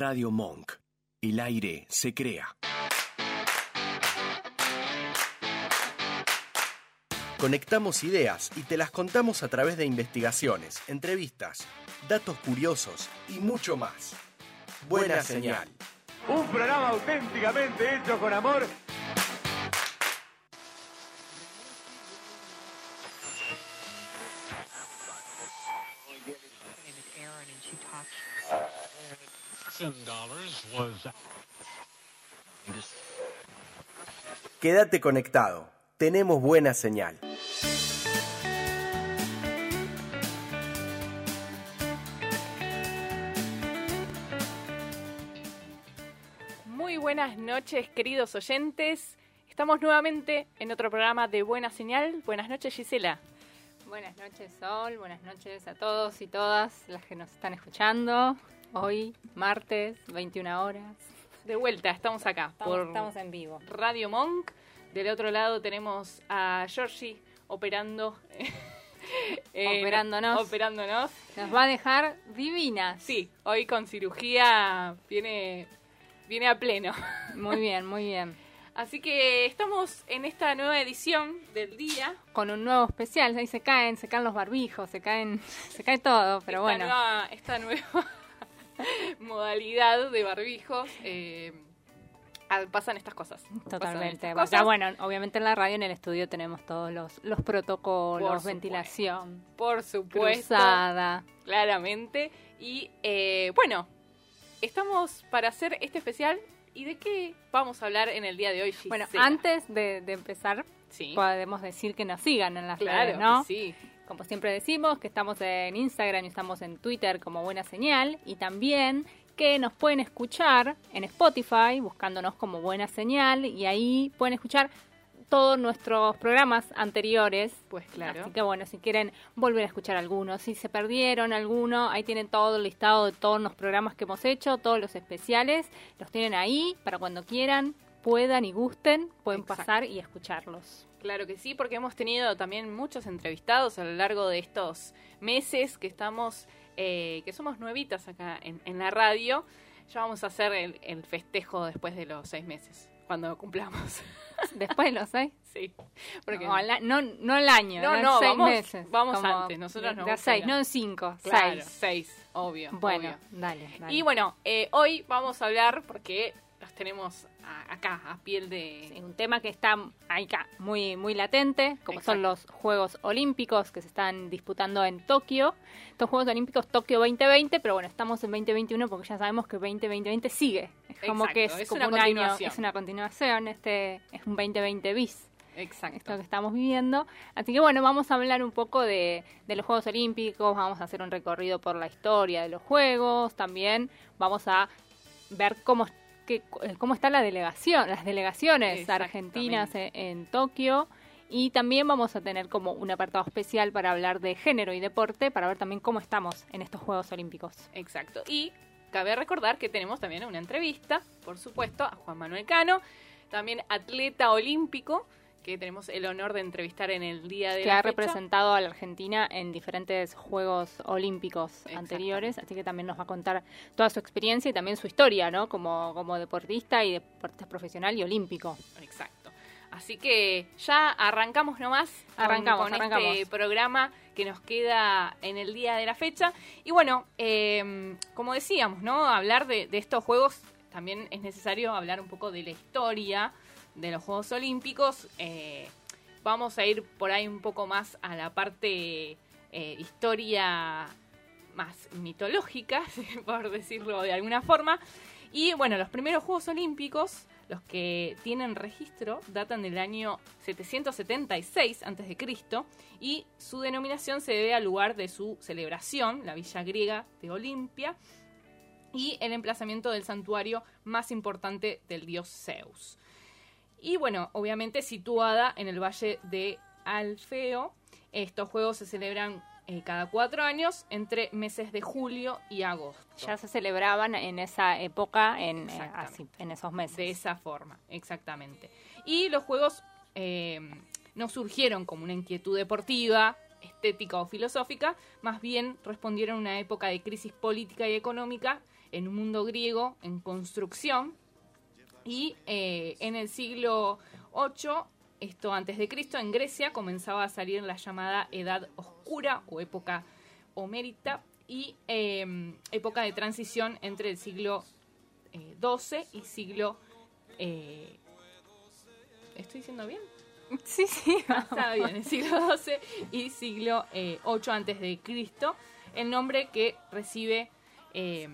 Radio Monk. El aire se crea. Conectamos ideas y te las contamos a través de investigaciones, entrevistas, datos curiosos y mucho más. Buena señal. Un programa auténticamente hecho con amor. Quédate conectado. Tenemos buena señal. Muy buenas noches, queridos oyentes. Estamos nuevamente en otro programa de Buena Señal. Buenas noches, Gisela. Buenas noches, Sol. Buenas noches a todos y todas las que nos están escuchando. Hoy, martes, 21 horas. De vuelta, estamos acá Estamos, por estamos en vivo. Radio Monk. Del otro lado tenemos a Georgie operando. eh, Operándonos. Operándonos. Nos va a dejar divinas. Sí, hoy con cirugía viene, viene a pleno. Muy bien, muy bien. Así que estamos en esta nueva edición del día. Con un nuevo especial. Ahí se caen, se caen los barbijos, se caen, se cae todo, pero esta bueno. Nueva, esta nueva modalidad de barbijos. eh, ah, pasan estas cosas. Totalmente. estas cosas. bueno, obviamente en la radio, en el estudio tenemos todos los, los protocolos, Por supuesto. ventilación, Por supuesto. cruzada. Claramente. Y eh, bueno, estamos para hacer este especial. ¿Y de qué vamos a hablar en el día de hoy, Bueno, Gisela? antes de, de empezar, Sí, podemos decir que nos sigan en las claro, redes, ¿no? sí. Como siempre decimos, que estamos en Instagram y estamos en Twitter como Buena Señal y también que nos pueden escuchar en Spotify buscándonos como Buena Señal y ahí pueden escuchar todos nuestros programas anteriores. Pues claro. Así que bueno, si quieren volver a escuchar algunos, si se perdieron alguno, ahí tienen todo el listado de todos los programas que hemos hecho, todos los especiales, los tienen ahí para cuando quieran, puedan y gusten, pueden Exacto. pasar y escucharlos. Claro que sí, porque hemos tenido también muchos entrevistados a lo largo de estos meses que estamos, eh, que somos nuevitas acá en, en la radio. Ya vamos a hacer el, el festejo después de los seis meses, cuando cumplamos. Después de los seis. sí, porque no, no, no el año, No, no, seis vamos- meses. vamos antes, nosotros nos gusta seis, no en cinco, claro, seis. seis, obvio. Bueno, obvio. dale, dale. Y bueno, eh, hoy vamos a hablar porque tenemos a- acá, a piel de... Sí, un tema que está ahí acá, muy, muy latente, como Exacto. son los Juegos Olímpicos que se están disputando en Tokio. Estos Juegos Olímpicos Tokio 2020, pero bueno, estamos en 2021 porque ya sabemos que 2020 sigue. Es como Exacto, que es, es como una un año, es una continuación, este es un 2020 bis. Exacto. esto que estamos viviendo. Así que bueno, vamos a hablar un poco de, de los Juegos Olímpicos, vamos a hacer un recorrido por la historia de los Juegos, también vamos a ver cómo, qué- cómo está la delegación, las delegaciones argentinas en, en Tokio. Y también vamos a tener como un apartado especial para hablar de género y deporte, para ver también cómo estamos en estos Juegos Olímpicos. Exacto. Y cabe recordar que tenemos también una entrevista, por supuesto, a Juan Manuel Cano, también atleta olímpico, que tenemos el honor de entrevistar en el día de que la ha fecha. representado a la Argentina en diferentes Juegos Olímpicos anteriores, así que también nos va a contar toda su experiencia y también su historia, ¿no? Como, como deportista y deportista profesional y olímpico. Exacto. Así que ya arrancamos nomás Arrancamos, con, arrancamos. este programa que nos queda en el día de la fecha. Y bueno, eh, como decíamos, ¿no? Hablar de, de estos juegos también es necesario hablar un poco de la historia de los Juegos Olímpicos. Eh, vamos a ir por ahí un poco más a la parte eh, historia más mitológica, por decirlo de alguna forma. Y bueno, los primeros Juegos Olímpicos, los que tienen registro, datan del año 776 a.C. y su denominación se debe al lugar de su celebración, la villa griega de Olimpia, y el emplazamiento del santuario más importante del dios Zeus. Y bueno, obviamente situada en el valle de Alfeo, estos juegos se celebran eh, cada cuatro años entre meses de julio y agosto. Ya se celebraban en esa época, en, eh, así, en esos meses. De esa forma, exactamente. Y los juegos eh, no surgieron como una inquietud deportiva, estética o filosófica, más bien respondieron a una época de crisis política y económica en un mundo griego en construcción. Y eh, en el siglo VIII, esto antes de Cristo, en Grecia comenzaba a salir la llamada Edad Oscura o época homérita y eh, época de transición entre el siglo XII y siglo... ¿Estoy diciendo bien? Sí, sí. Está bien, el siglo XII y siglo eh, VIII antes de Cristo. El nombre que recibe eh,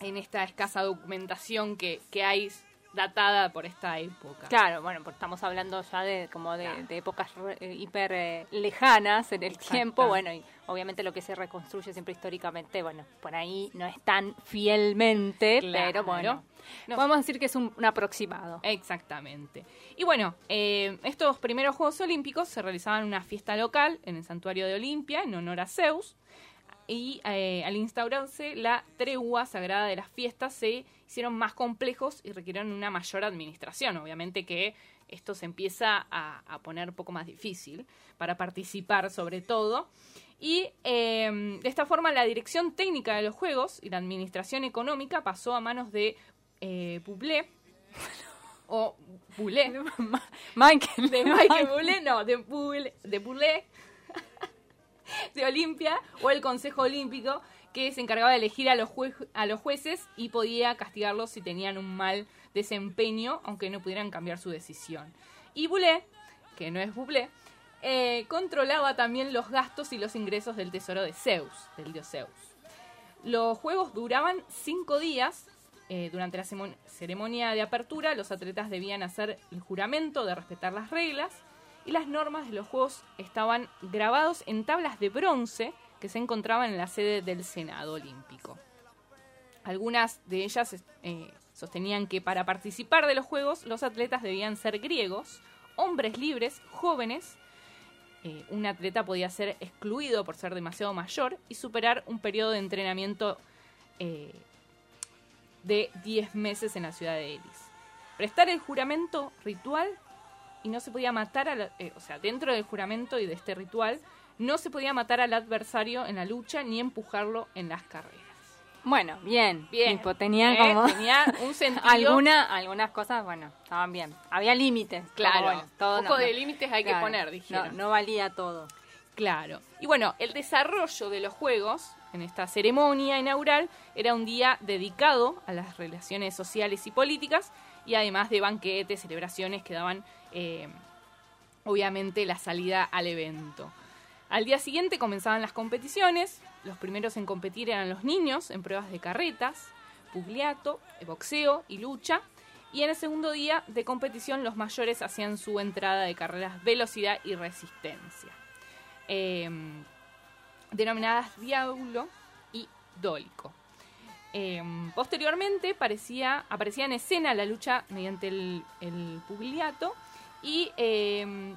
en esta escasa documentación que, que hay datada por esta época. Claro, bueno, pues estamos hablando ya de como de, épocas eh, hiper eh, lejanas en el tiempo, bueno, y obviamente lo que se reconstruye siempre históricamente, bueno, por ahí no es tan fielmente, pero bueno, podemos decir que es un, aproximado. Exactamente. Y bueno, eh, estos primeros Juegos Olímpicos se realizaban en una fiesta local en el santuario de Olimpia en honor a Zeus y al instaurarse la tregua sagrada de las fiestas se hicieron más complejos y requirieron una mayor administración. Obviamente que esto se empieza a, poner un poco más difícil para participar sobre todo. Y em, de esta forma la dirección técnica de los juegos y la administración económica pasó a manos de eh, Bublé. o Boulé. Michael. De Michael Bublé, no, de Bublé. De, Bublé, de Olimpia o el Consejo Olímpico que se encargaba de elegir a los, jueces y podía castigarlos si tenían un mal desempeño, aunque no pudieran cambiar su decisión. Y Boulé, que no es Bublé, eh, controlaba también los gastos y los ingresos del tesoro de Zeus, del dios Zeus. Los juegos duraban cinco días. Eh, durante la ceremonia de apertura, los atletas debían hacer el juramento de respetar las reglas y las normas de los juegos estaban grabados en tablas de bronce que se encontraban en la sede del Senado Olímpico. Algunas de ellas eh, sostenían que para participar de los Juegos los atletas debían ser griegos, hombres libres, jóvenes. Eh, un atleta podía ser excluido por ser demasiado mayor y superar un periodo de entrenamiento eh, de 10 meses en la ciudad de Elis. Prestar el juramento ritual y no se podía matar, a o sea, dentro del juramento y de este ritual, no se podía matar al adversario en la lucha ni empujarlo en las carreras. Bueno, bien, bien. tenía eh, como tenía un sentido. Alguna, algunas cosas, bueno, estaban bien. Había límites. Claro, todo un poco de límites hay que poner, dijeron. No, valía todo. Claro. Y bueno, el desarrollo de los juegos en esta ceremonia inaugural era un día dedicado a las relaciones sociales y políticas y además de banquetes, celebraciones que daban eh, obviamente la salida al evento. Al día siguiente comenzaban las competiciones. Los primeros en competir eran los niños en pruebas de carretas, pugliato, boxeo y lucha. Y en el segundo día de competición los mayores hacían su entrada de carreras velocidad y resistencia. Em, denominadas Diablo y Dólico. Em, posteriormente parecía, aparecía en escena la lucha mediante el, el pugliato y em,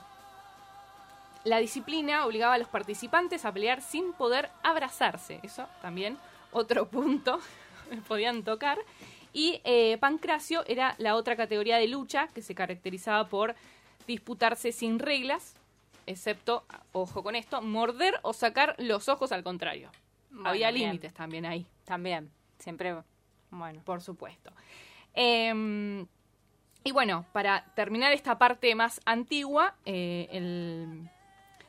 la disciplina obligaba a los participantes a pelear sin poder abrazarse. Eso también otro punto podían tocar. Y eh, Pancracio era la otra categoría de lucha que se caracterizaba por disputarse sin reglas, excepto, ojo con esto, morder o sacar los ojos al contrario. Había límites también ahí. También, siempre, bueno. Por supuesto. Em, y bueno, para terminar esta parte más antigua, eh, el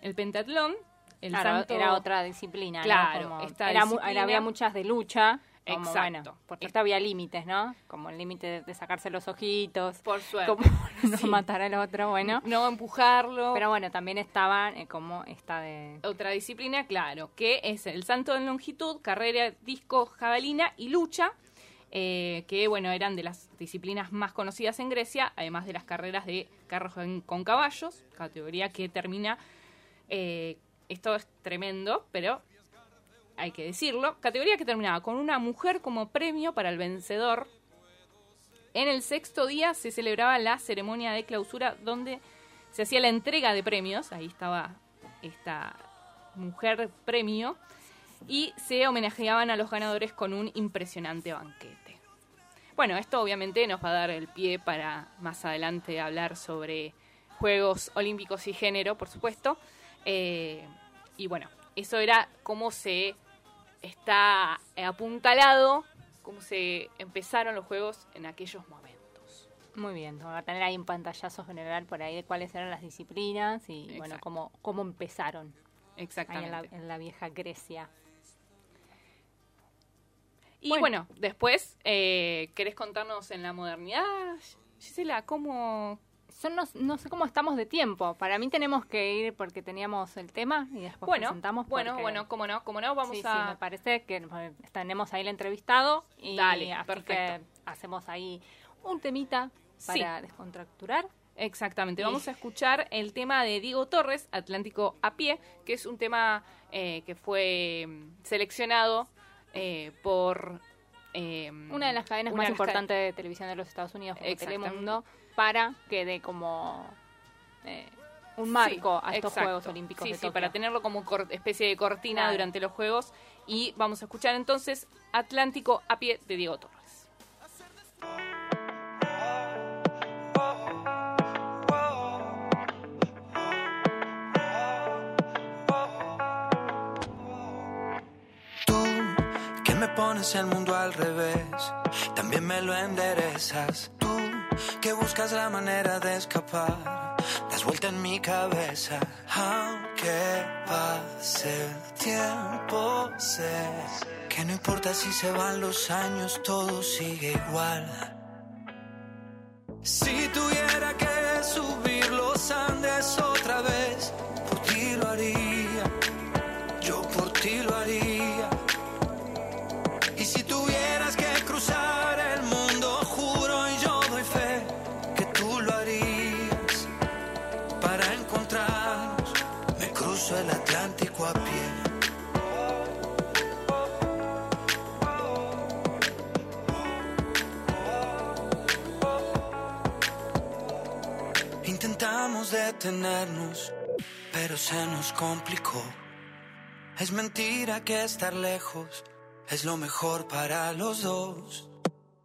el pentatlón. El era otra disciplina. Claro, era, había muchas de lucha. Exacto. porque esta había límites, ¿no? Como el límite de, sacarse los ojitos. Por suerte. Como no matar al otro, bueno. No empujarlo. Pero bueno, también estaban eh, como esta de... Otra disciplina, claro, que es el salto de longitud, carrera, disco, jabalina y lucha. Eh, que bueno, eran de las disciplinas más conocidas en Grecia, además de las carreras de carros con caballos, categoría que termina eh, esto es tremendo, pero hay que decirlo. Categoría que terminaba con una mujer como premio para el vencedor. En el sexto día se celebraba la ceremonia de clausura donde se hacía la entrega de premios. Ahí estaba esta mujer premio. Y se homenajeaban a los ganadores con un impresionante banquete. Bueno, esto obviamente nos va a dar el pie para más adelante hablar sobre Juegos Olímpicos y género, por supuesto. Eh, y bueno, eso era cómo se está apuntalado cómo se empezaron los juegos en aquellos momentos. Muy bien, vamos a tener ahí un pantallazo general por ahí de cuáles eran las disciplinas y bueno, cómo, cómo empezaron ahí Exactamente. en la, en la vieja Grecia. Y Bueno. bueno, después, eh, ¿querés contarnos en la modernidad, Gisela, cómo... Son los- no sé cómo estamos de tiempo. Para mí tenemos que ir porque teníamos el tema y después Bueno, presentamos. bueno, porque- bueno, cómo no, cómo no, vamos sí, sí, a... me parece que tenemos ahí el entrevistado y Dale, así perfecto. que hacemos ahí un temita Sí. para descontracturar. Exactamente, vamos a escuchar el tema de Diego Torres, Atlántico a pie, que es un tema eh, que fue mm, seleccionado eh, por... eh, Una de las cadenas más importantes de televisión de los Estados Unidos, como. Telemundo, para que dé como eh, un marco Sí, a estos exacto. Juegos Olímpicos Sí, de sí, Tokio. para tenerlo como especie de cortina durante los Juegos. Y vamos a escuchar entonces Atlántico a pie de Diego Torres. Pones el mundo al revés, también me lo enderezas. Tú que buscas la manera de escapar, das vuelta en mi cabeza. Aunque pase el tiempo, sé que no importa si se van los años, todo sigue igual. Si tuviera que subir los Andes otra vez, Detenernos, pero se nos complicó. Es mentira que estar lejos es lo mejor para los dos.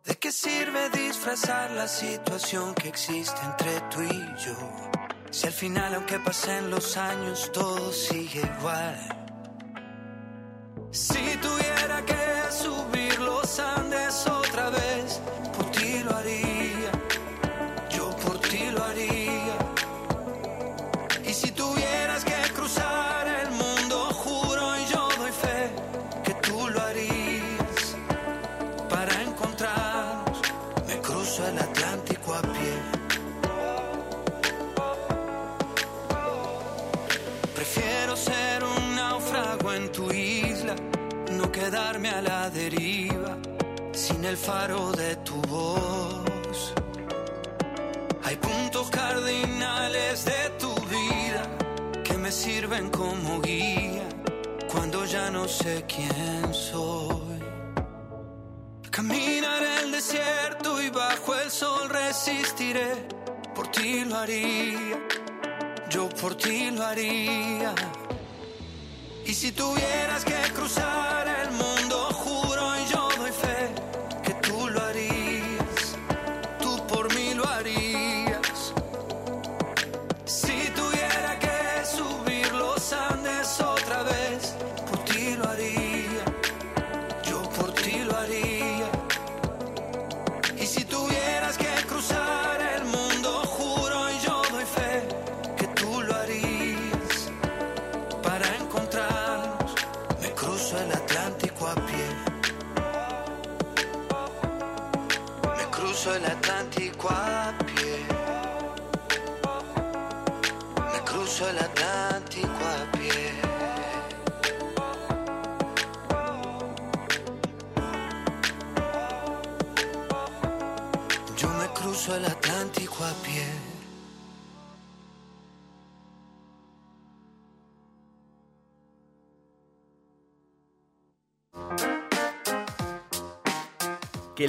¿De qué sirve disfrazar la situación que existe entre tú y yo? Si al final, aunque pasen los años, todo sigue igual. Si tuviera quedarme a la deriva, sin el faro de tu voz. Hay puntos cardinales de tu vida que me sirven como guía cuando ya no sé quién soy. Caminaré el desierto y bajo el sol resistiré. Por ti lo haría, yo por ti lo haría. Y si tuvieras que cruzar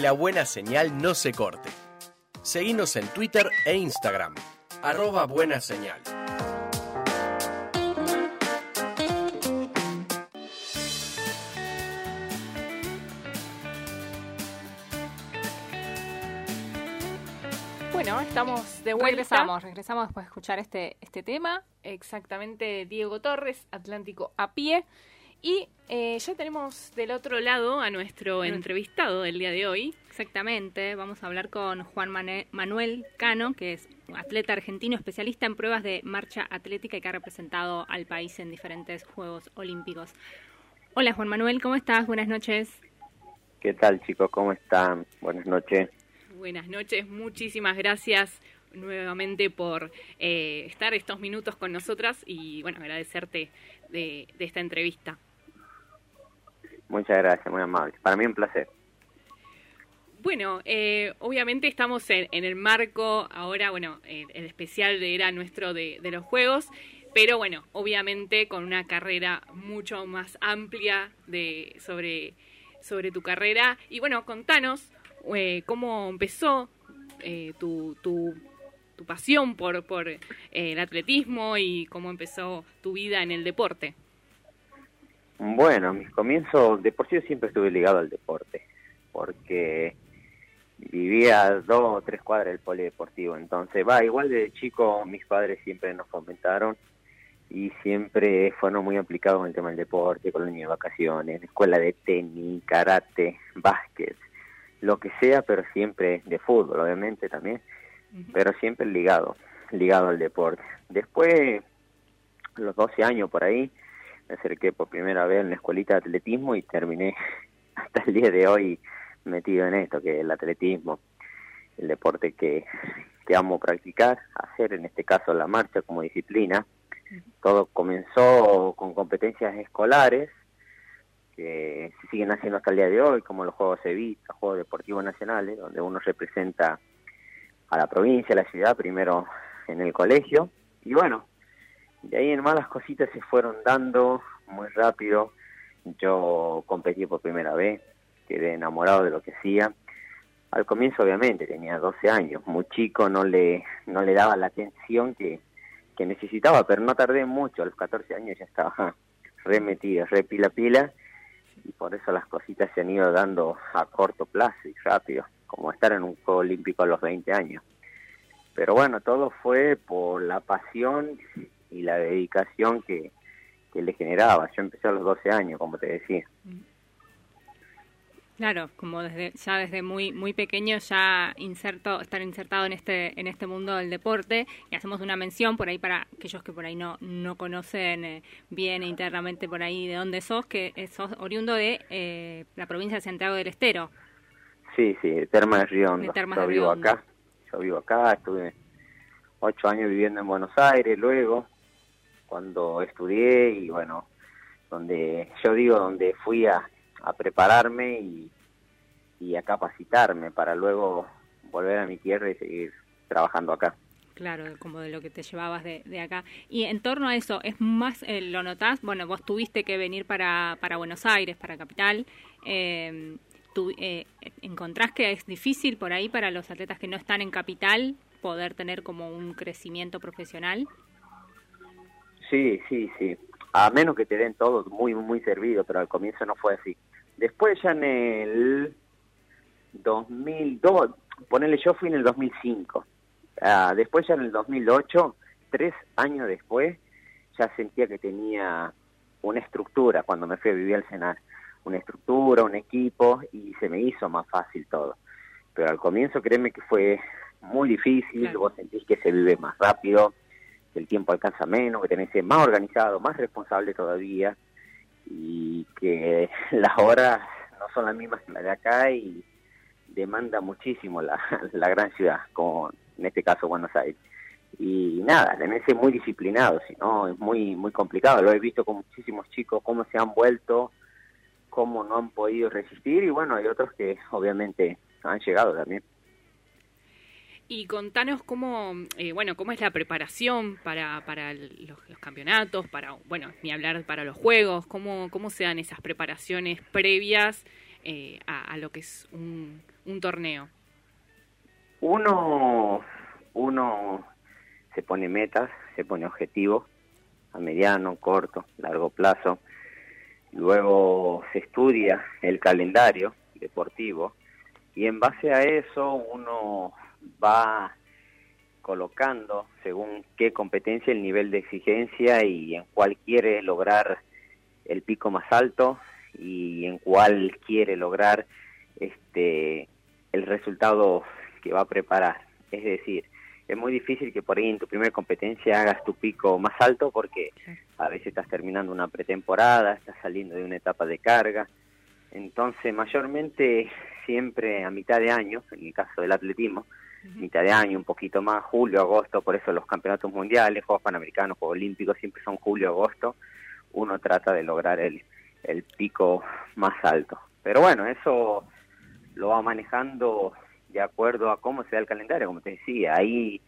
la buena señal no se corte. Seguinos en Twitter e Instagram. Arroba buena señal. Bueno, estamos de vuelta. Regresamos, regresamos después de escuchar este, este tema. Exactamente, Diego Torres, Atlántico a pie. Y eh, ya tenemos del otro lado a nuestro entrevistado del día de hoy. Exactamente, vamos a hablar con Juan Manuel Cano, que es atleta argentino especialista en pruebas de marcha atlética y que ha representado al país en diferentes Juegos Olímpicos. Hola Juan Manuel, ¿cómo estás? Buenas noches. ¿Qué tal chicos? ¿Cómo están? Buenas noches. Buenas noches, muchísimas gracias nuevamente por eh, estar estos minutos con nosotras y bueno, agradecerte de, esta entrevista. Muchas gracias, muy amable. Para mí un placer. Bueno, eh, obviamente estamos en, el marco, ahora, bueno, el especial era nuestro de, los Juegos, pero bueno, obviamente con una carrera mucho más amplia de, sobre, sobre tu carrera. Y bueno, contanos eh, cómo empezó eh, tu, tu, tu, pasión por, por eh, el atletismo y cómo empezó tu vida en el deporte. Bueno, mis comienzos, de por sí siempre estuve ligado al deporte, porque vivía dos o tres cuadras del polideportivo, entonces va, igual de chico mis padres siempre nos fomentaron y siempre fueron muy aplicados en el tema del deporte, colonia de vacaciones, escuela de tenis, karate, básquet, lo que sea, pero siempre de fútbol, obviamente también, pero siempre ligado, ligado al deporte. Después, los 12 años por ahí, me acerqué por primera vez en la escuelita de atletismo y terminé hasta el día de hoy metido en esto, que el atletismo, el deporte que, que amo practicar, hacer en este caso la marcha como disciplina. Todo comenzó con competencias escolares, que se siguen haciendo hasta el día de hoy, como los Juegos Evita, Juegos Deportivos Nacionales, donde uno representa a la provincia, a la ciudad, primero en el colegio. Y bueno, de ahí en las cositas se fueron dando muy rápido. Yo competí por primera vez, quedé enamorado de lo que hacía. Al comienzo obviamente tenía 12 años, muy chico, no le, no le daba la atención que, que necesitaba, pero no tardé mucho, a los 14 años ya estaba remetido, re pila pila y por eso las cositas se han ido dando a corto plazo y rápido, como estar en un Juego Olímpico a los 20 años. Pero bueno, todo fue por la pasión y la dedicación que, que le generaba. Yo empecé a los 12 años, como te decía. Claro, como desde ya desde muy muy pequeño ya inserto estar insertado en este en este mundo del deporte y hacemos una mención por ahí para aquellos que por ahí no no conocen eh, bien internamente por ahí de dónde sos que sos oriundo de eh, la provincia de Santiago del Estero. Sí, sí, de Terma de Río yo vivo acá, yo vivo acá, estuve ocho años viviendo en Buenos Aires, luego cuando estudié y bueno, donde yo digo donde fui a a prepararme y, a capacitarme para luego volver a mi tierra y seguir trabajando acá. Claro, como de lo que te llevabas de, acá. Y en torno a eso, ¿es más, eh, lo notás? Bueno, vos tuviste que venir para, para Buenos Aires, para Capital. Eh, eh, ¿Encontrás que es difícil por ahí para los atletas que no están en Capital poder tener como un crecimiento profesional? Sí, sí, sí. A menos que te den todo muy, muy servido, pero al comienzo no fue así. Después ya en el 2002, ponele yo fui en el 2005, ah, después ya en el 2008, tres años después, ya sentía que tenía una estructura. Cuando me fui a vivir al Senar, una estructura, un equipo y se me hizo más fácil todo. Pero al comienzo créeme que fue muy difícil, vos sentís que se vive más rápido, el tiempo alcanza menos, que tenés que más organizado, más responsable todavía y que las horas no son las mismas que las de acá y demanda muchísimo la, la gran ciudad, como en este caso Buenos Aires. Y nada, tenés que muy disciplinado, si no es muy, muy complicado. Lo he visto con muchísimos chicos, cómo se han vuelto, cómo no han podido resistir y bueno, hay otros que obviamente han llegado también. Y contanos cómo, eh, bueno, cómo es la preparación para, para los, campeonatos, para, bueno, ni hablar para los juegos, cómo, cómo se dan esas preparaciones previas eh, a, lo que es un, un torneo. Uno, uno se pone metas, se pone objetivos a mediano, corto, largo plazo. Luego se estudia el calendario deportivo y en base a eso uno va colocando según qué competencia el nivel de exigencia y en cuál quiere lograr el pico más alto y en cuál quiere lograr este el resultado que va a preparar. Es decir, es muy difícil que por ahí en tu primera competencia hagas tu pico más alto porque a veces estás terminando una pretemporada, estás saliendo de una etapa de carga. Entonces, mayormente siempre a mitad de año, en el caso del atletismo, mitad de año, un poquito más, julio, agosto, por eso los campeonatos mundiales, Juegos Panamericanos, Juegos Olímpicos siempre son julio, agosto, uno trata de lograr el, el pico más alto. Pero bueno, eso lo va manejando de acuerdo a cómo se da el calendario, como te decía, ahí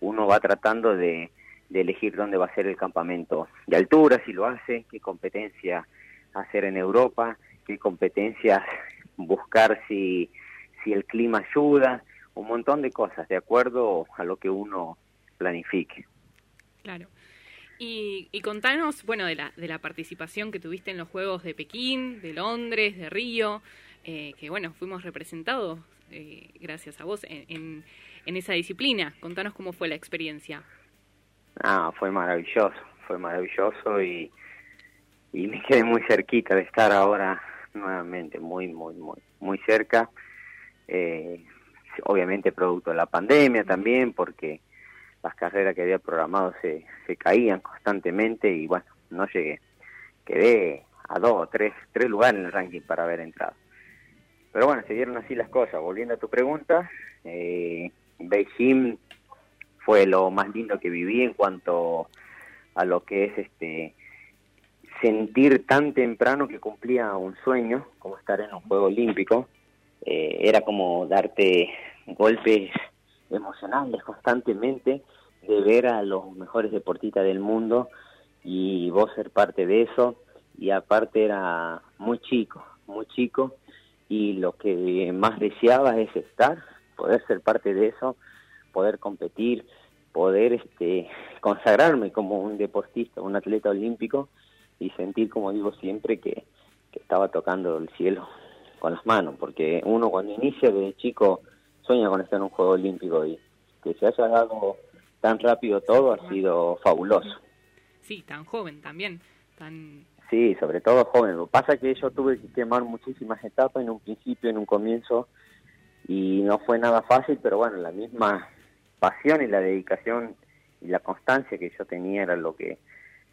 uno va tratando de, elegir dónde va a ser el campamento de altura, si lo hace, qué competencia hacer en Europa, qué competencias buscar si, si el clima ayuda, un montón de cosas, de acuerdo a lo que uno planifique. Claro. Y, y, contanos, bueno, de la, de la participación que tuviste en los Juegos de Pekín, de Londres, de Río, eh, que bueno, fuimos representados eh, gracias a vos en, en, esa disciplina. Contanos cómo fue la experiencia. Ah, fue maravilloso, fue maravilloso y, y me quedé muy cerquita de estar ahora nuevamente, muy, muy, muy, muy cerca. Eh, obviamente producto de la pandemia también, porque las carreras que había programado se, se caían constantemente y bueno, no llegué. Quedé a dos, tres, tres lugares en el ranking para haber entrado. Pero bueno, se dieron así las cosas. Volviendo a tu pregunta, eh, Beijing fue lo más lindo que viví en cuanto a lo que es este sentir tan temprano que cumplía un sueño, como estar en un juego olímpico. Eh, era como darte golpes emocionales constantemente de ver a los mejores deportistas del mundo y vos ser parte de eso. Y aparte era muy chico, muy chico y lo que más deseaba es estar, poder ser parte de eso, poder competir, poder este consagrarme como un deportista, un atleta olímpico y sentir, como digo siempre, que, estaba tocando el cielo con las manos, porque uno cuando inicia de chico sueña con estar en un juego olímpico y que se haya dado tan rápido todo ha sido fabuloso. Sí, tan joven también, tan Sí, sobre todo joven. Lo que pasa es que yo tuve que quemar muchísimas etapas en un principio, en un comienzo, y no fue nada fácil, pero bueno, la misma pasión y la dedicación y la constancia que yo tenía era lo que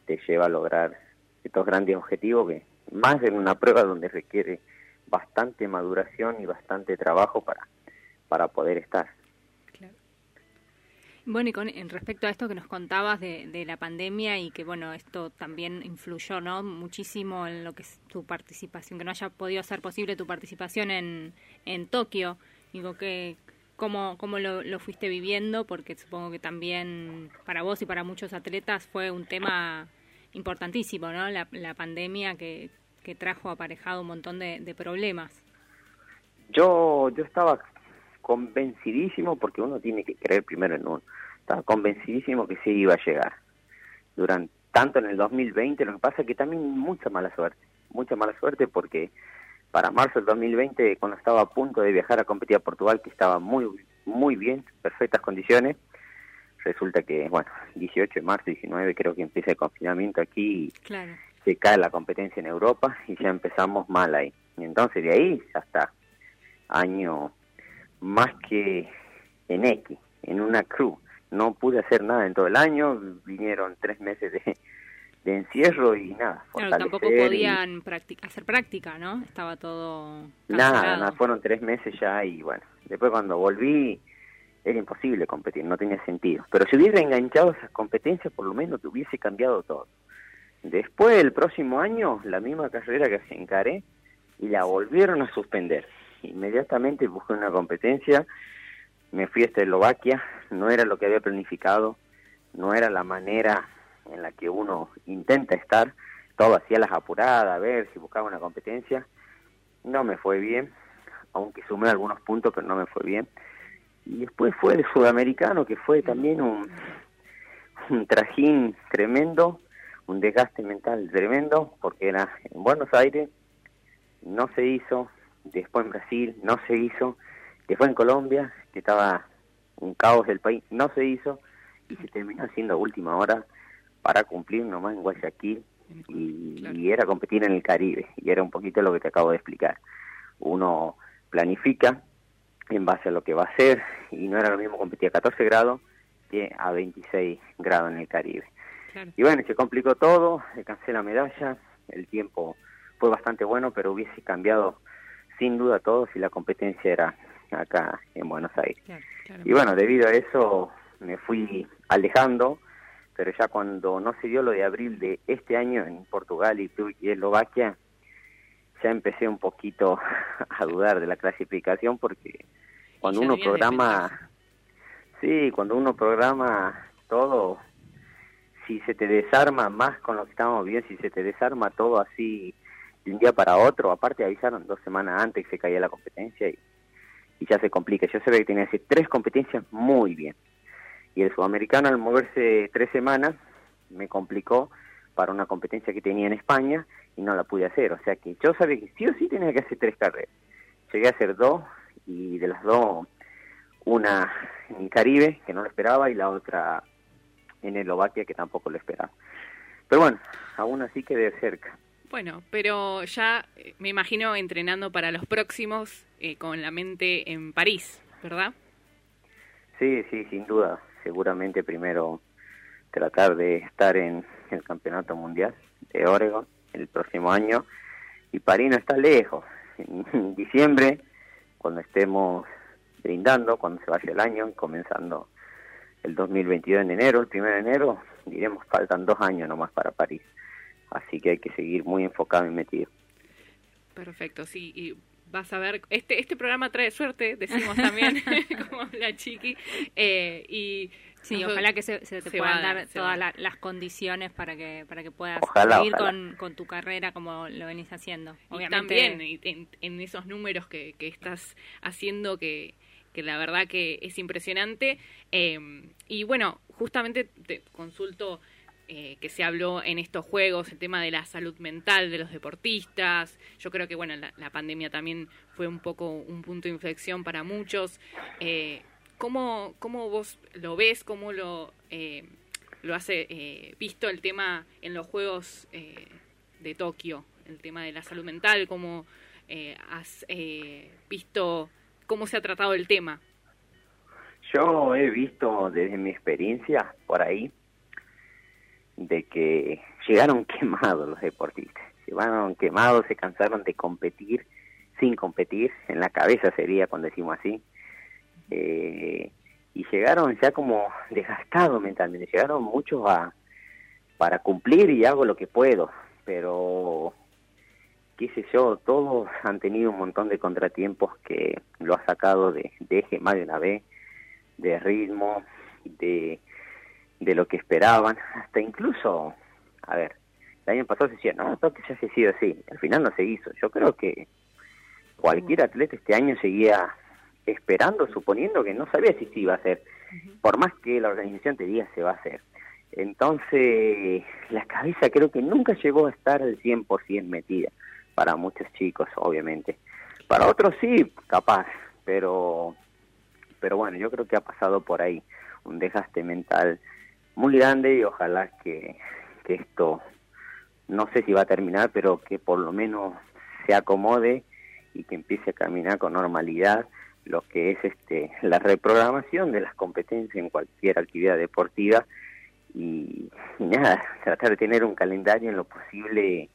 te lleva a lograr estos grandes objetivos, que más en una prueba donde requiere bastante maduración y bastante trabajo para, para poder estar. Bueno, y con en respecto a esto que nos contabas de, de, la pandemia y que, bueno, esto también influyó, ¿no? Muchísimo en lo que es tu participación, que no haya podido ser posible tu participación en, en Tokio. Digo, que, ¿cómo, cómo lo, lo fuiste viviendo? Porque supongo que también para vos y para muchos atletas fue un tema importantísimo, ¿no? La, la pandemia que, que trajo aparejado un montón de, de problemas. Yo, yo estaba convencidísimo, porque uno tiene que creer primero en uno, estaba convencidísimo que se iba a llegar. Durante tanto en el 2020, lo que pasa es que también mucha mala suerte, mucha mala suerte porque para marzo del 2020, cuando estaba a punto de viajar a competir a Portugal, que estaba muy muy bien, perfectas condiciones, resulta que, bueno, 18 de marzo, 19 creo que empieza el confinamiento aquí y se cae la competencia en Europa y ya empezamos mal ahí. Y entonces de ahí hasta año más que en X, en una cruz. No pude hacer nada en todo el año, vinieron tres meses de, de encierro y nada. Claro, tampoco podían hacer práctica, ¿no? Estaba todo... Nada, nada, fueron tres meses ya y bueno, después cuando volví era imposible competir, no tenía sentido. Pero si hubiera enganchado esas competencias, por lo menos te hubiese cambiado todo. Después, el próximo año, la misma carrera que encaré y la volvieron a suspender inmediatamente busqué una competencia, me fui a Eslovaquia, no era lo que había planificado, no era la manera en la que uno intenta estar, todo hacía las apuradas, a ver si buscaba una competencia, no me fue bien, aunque sumé algunos puntos, pero no me fue bien. Y después fue el sudamericano, que fue también un, un trajín tremendo, un desgaste mental tremendo, porque era en Buenos Aires, no se hizo, después en Brasil, no se hizo, después en Colombia, que estaba un caos del país, no se hizo, y se terminó haciendo a última hora para cumplir nomás en Guayaquil, y, y era competir en el Caribe y era un poquito lo que te acabo de explicar. Uno planifica en base a lo que va a hacer y no era lo mismo competir a 14 grados que a 26 grados en el Caribe. Y bueno, se complicó todo, se cansé la medalla, el tiempo fue bastante bueno, pero hubiese cambiado sin duda todo si la competencia era acá en Buenos Aires. Y bueno, debido a eso me fui alejando, pero ya cuando no se dio lo de abril de este año en Portugal y Eslovaquia, ya empecé un poquito a dudar de la clasificación porque cuando uno programa, sí, cuando uno programa todo, si se te desarma más con lo que estábamos bien, si se te desarma todo así de un día para otro, aparte avisaron dos semanas antes que se caía la competencia y ya se complica. Yo sabía que tenía que hacer tres competencias muy bien. Y el sudamericano al moverse tres semanas me complicó para una competencia que tenía en España y no la pude hacer. O sea que yo sabía que sí o sí tenía que hacer tres carreras. Llegué a hacer dos y de las dos, una en Caribe, que no lo esperaba, y la otra en Eslovaquia, que tampoco lo esperaba. Pero bueno, aún así quedé cerca. Bueno, pero ya eh, me imagino entrenando para los próximos eh, con la mente en París, ¿verdad? Sí, sí, sin duda. Seguramente primero tratar de estar en el Campeonato Mundial de Oregon el próximo año y París no está lejos. En diciembre cuando estemos brindando, cuando se vaya el año, comenzando el 2022 en enero, el 1 de enero, diremos, faltan dos años nomás para París. Así que hay que seguir muy enfocado y metido. Perfecto, sí, y vas a ver, este, este programa trae suerte, decimos también, como la chiqui, eh, y Sí, ojalá que se, te puedan dar todas las condiciones para que para que puedas seguir Con, con, tu carrera como lo venís haciendo. Obviamente. Y también en, esos números que, que estás haciendo que, que la verdad que es impresionante. Eh, y bueno, justamente te consulto eh, que se habló en estos juegos, el tema de la salud mental de los deportistas. Yo creo que bueno, la, pandemia también fue un poco un punto de inflexión para muchos. Eh, ¿Cómo, cómo vos lo ves? ¿Cómo lo, eh, lo has visto el tema en los Juegos de Tokio? El tema de la salud mental, ¿cómo has visto cómo se ha tratado el tema? Yo he visto desde mi experiencia por ahí de que llegaron quemados los deportistas, llegaron quemados, se cansaron de competir sin competir, en la cabeza sería cuando decimos así, eh, y llegaron ya como desgastados mentalmente, llegaron muchos a para cumplir y hago lo que puedo, pero qué sé yo, todos han tenido un montón de contratiempos que lo ha sacado de, eje más de una vez, de ritmo, de, de lo que esperaban, hasta incluso, a ver, el año pasado se decía, no, que ya se ha sido así, al final no se hizo, yo creo que cualquier atleta este año seguía esperando, suponiendo que no sabía si se iba a hacer, por más que la organización te diga se va a hacer. Entonces, la cabeza creo que nunca llegó a estar al 100% metida, para muchos chicos, obviamente. Para otros sí, capaz, pero, pero bueno, yo creo que ha pasado por ahí un desgaste mental muy grande y ojalá que, que esto, no sé si va a terminar, pero que por lo menos se acomode y que empiece a caminar con normalidad lo que es este la reprogramación de las competencias en cualquier actividad deportiva y, nada, tratar de tener un calendario en lo posible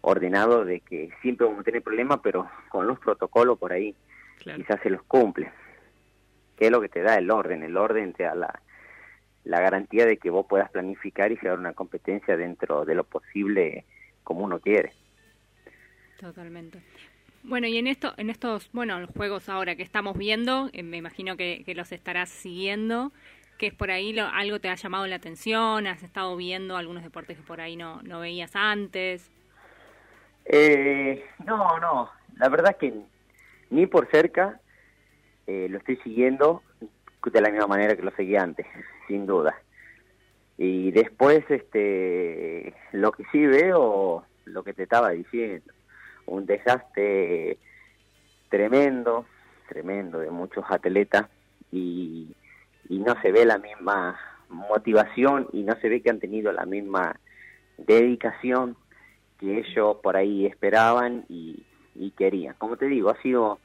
ordenado de que siempre vamos a tener problemas, pero con los protocolos por ahí quizás se los cumple. Que es lo que te da el orden, el orden te da la, la garantía de que vos puedas planificar y llevar una competencia dentro de lo posible como uno quiere. Totalmente. Bueno, y en esto, en estos, bueno, los juegos ahora que estamos viendo, eh, me imagino que, los estarás siguiendo, que es por ahí lo, algo te ha llamado la atención, has estado viendo algunos deportes que por ahí no, no veías antes. Eh, no, no, la verdad que ni por cerca eh, lo estoy siguiendo de la misma manera que lo seguía antes, sin duda. Y después, este, lo que sí veo, lo que te estaba diciendo, un desgaste tremendo, tremendo de muchos atletas y, y no se ve la misma motivación y no se ve que han tenido la misma dedicación que ellos por ahí esperaban y, y querían. Como te digo, ha sido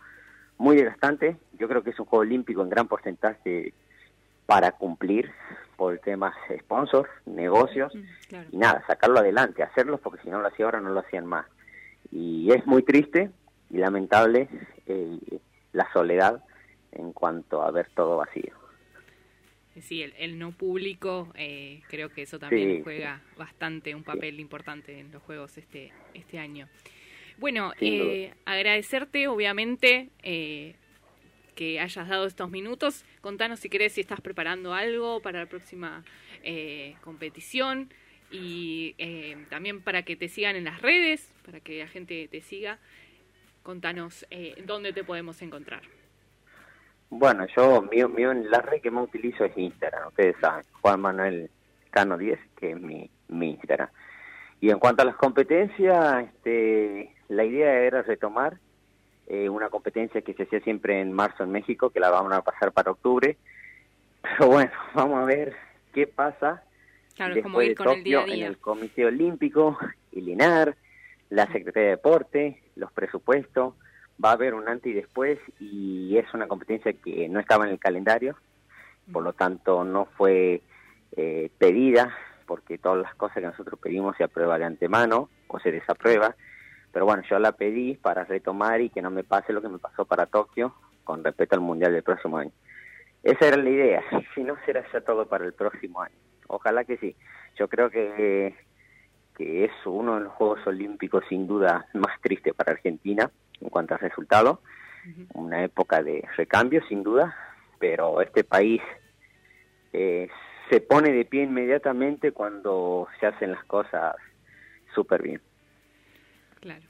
muy desgastante. Yo creo que es un juego olímpico en gran porcentaje para cumplir por temas sponsors, negocios y nada, sacarlo adelante, hacerlo porque si no lo hacía ahora no lo hacían más. Y es muy triste y lamentable eh, la soledad en cuanto a ver todo vacío. Sí, el, no público, eh, creo que eso también juega bastante un papel importante en los juegos este, este año. Bueno, eh, agradecerte obviamente eh, que hayas dado estos minutos. Contanos si querés si estás preparando algo para la próxima competición y también para que te sigan en las redes, para que la gente te siga. Contanos dónde te podemos encontrar. Bueno, yo, mío, mío, la red que más utilizo es Instagram, ustedes saben, Juan Manuel Cano 10, que es mi, mi Instagram. Y en cuanto a las competencias, este, la idea era retomar eh, una competencia que se hacía siempre en marzo en México, que la vamos a pasar para octubre. Pero bueno, vamos a ver qué pasa claro, después de Tokio en el Comité Olímpico, el INAR, la Secretaría de Deporte, los presupuestos va a haber un antes y después y es una competencia que no estaba en el calendario, por lo tanto no fue eh, pedida porque todas las cosas que nosotros pedimos se aprueba de antemano o se desaprueba, pero bueno, yo la pedí para retomar y que no me pase lo que me pasó para Tokio con respecto al Mundial del próximo año. Esa era la idea, si no será ya todo para el próximo año. Ojalá que sí. Yo creo que, que es uno de los Juegos Olímpicos sin duda más triste para Argentina, en cuanto al resultado. Una época de recambio, sin duda, pero este país eh, se pone de pie inmediatamente cuando se hacen las cosas súper bien. Claro.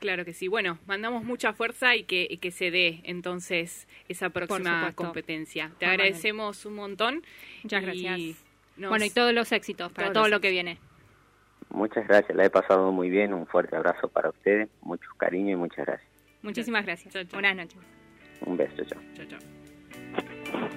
Claro que sí. Bueno, mandamos mucha fuerza y que, que se dé entonces esa próxima competencia. Te agradecemos un montón. Muchas gracias. Bueno, y todos los éxitos para todo lo que viene. Muchas gracias, la he pasado muy bien. Un fuerte abrazo para ustedes, mucho cariño y muchas gracias. Muchísimas gracias. Buenas noches. Un beso, chao. Chao, chao.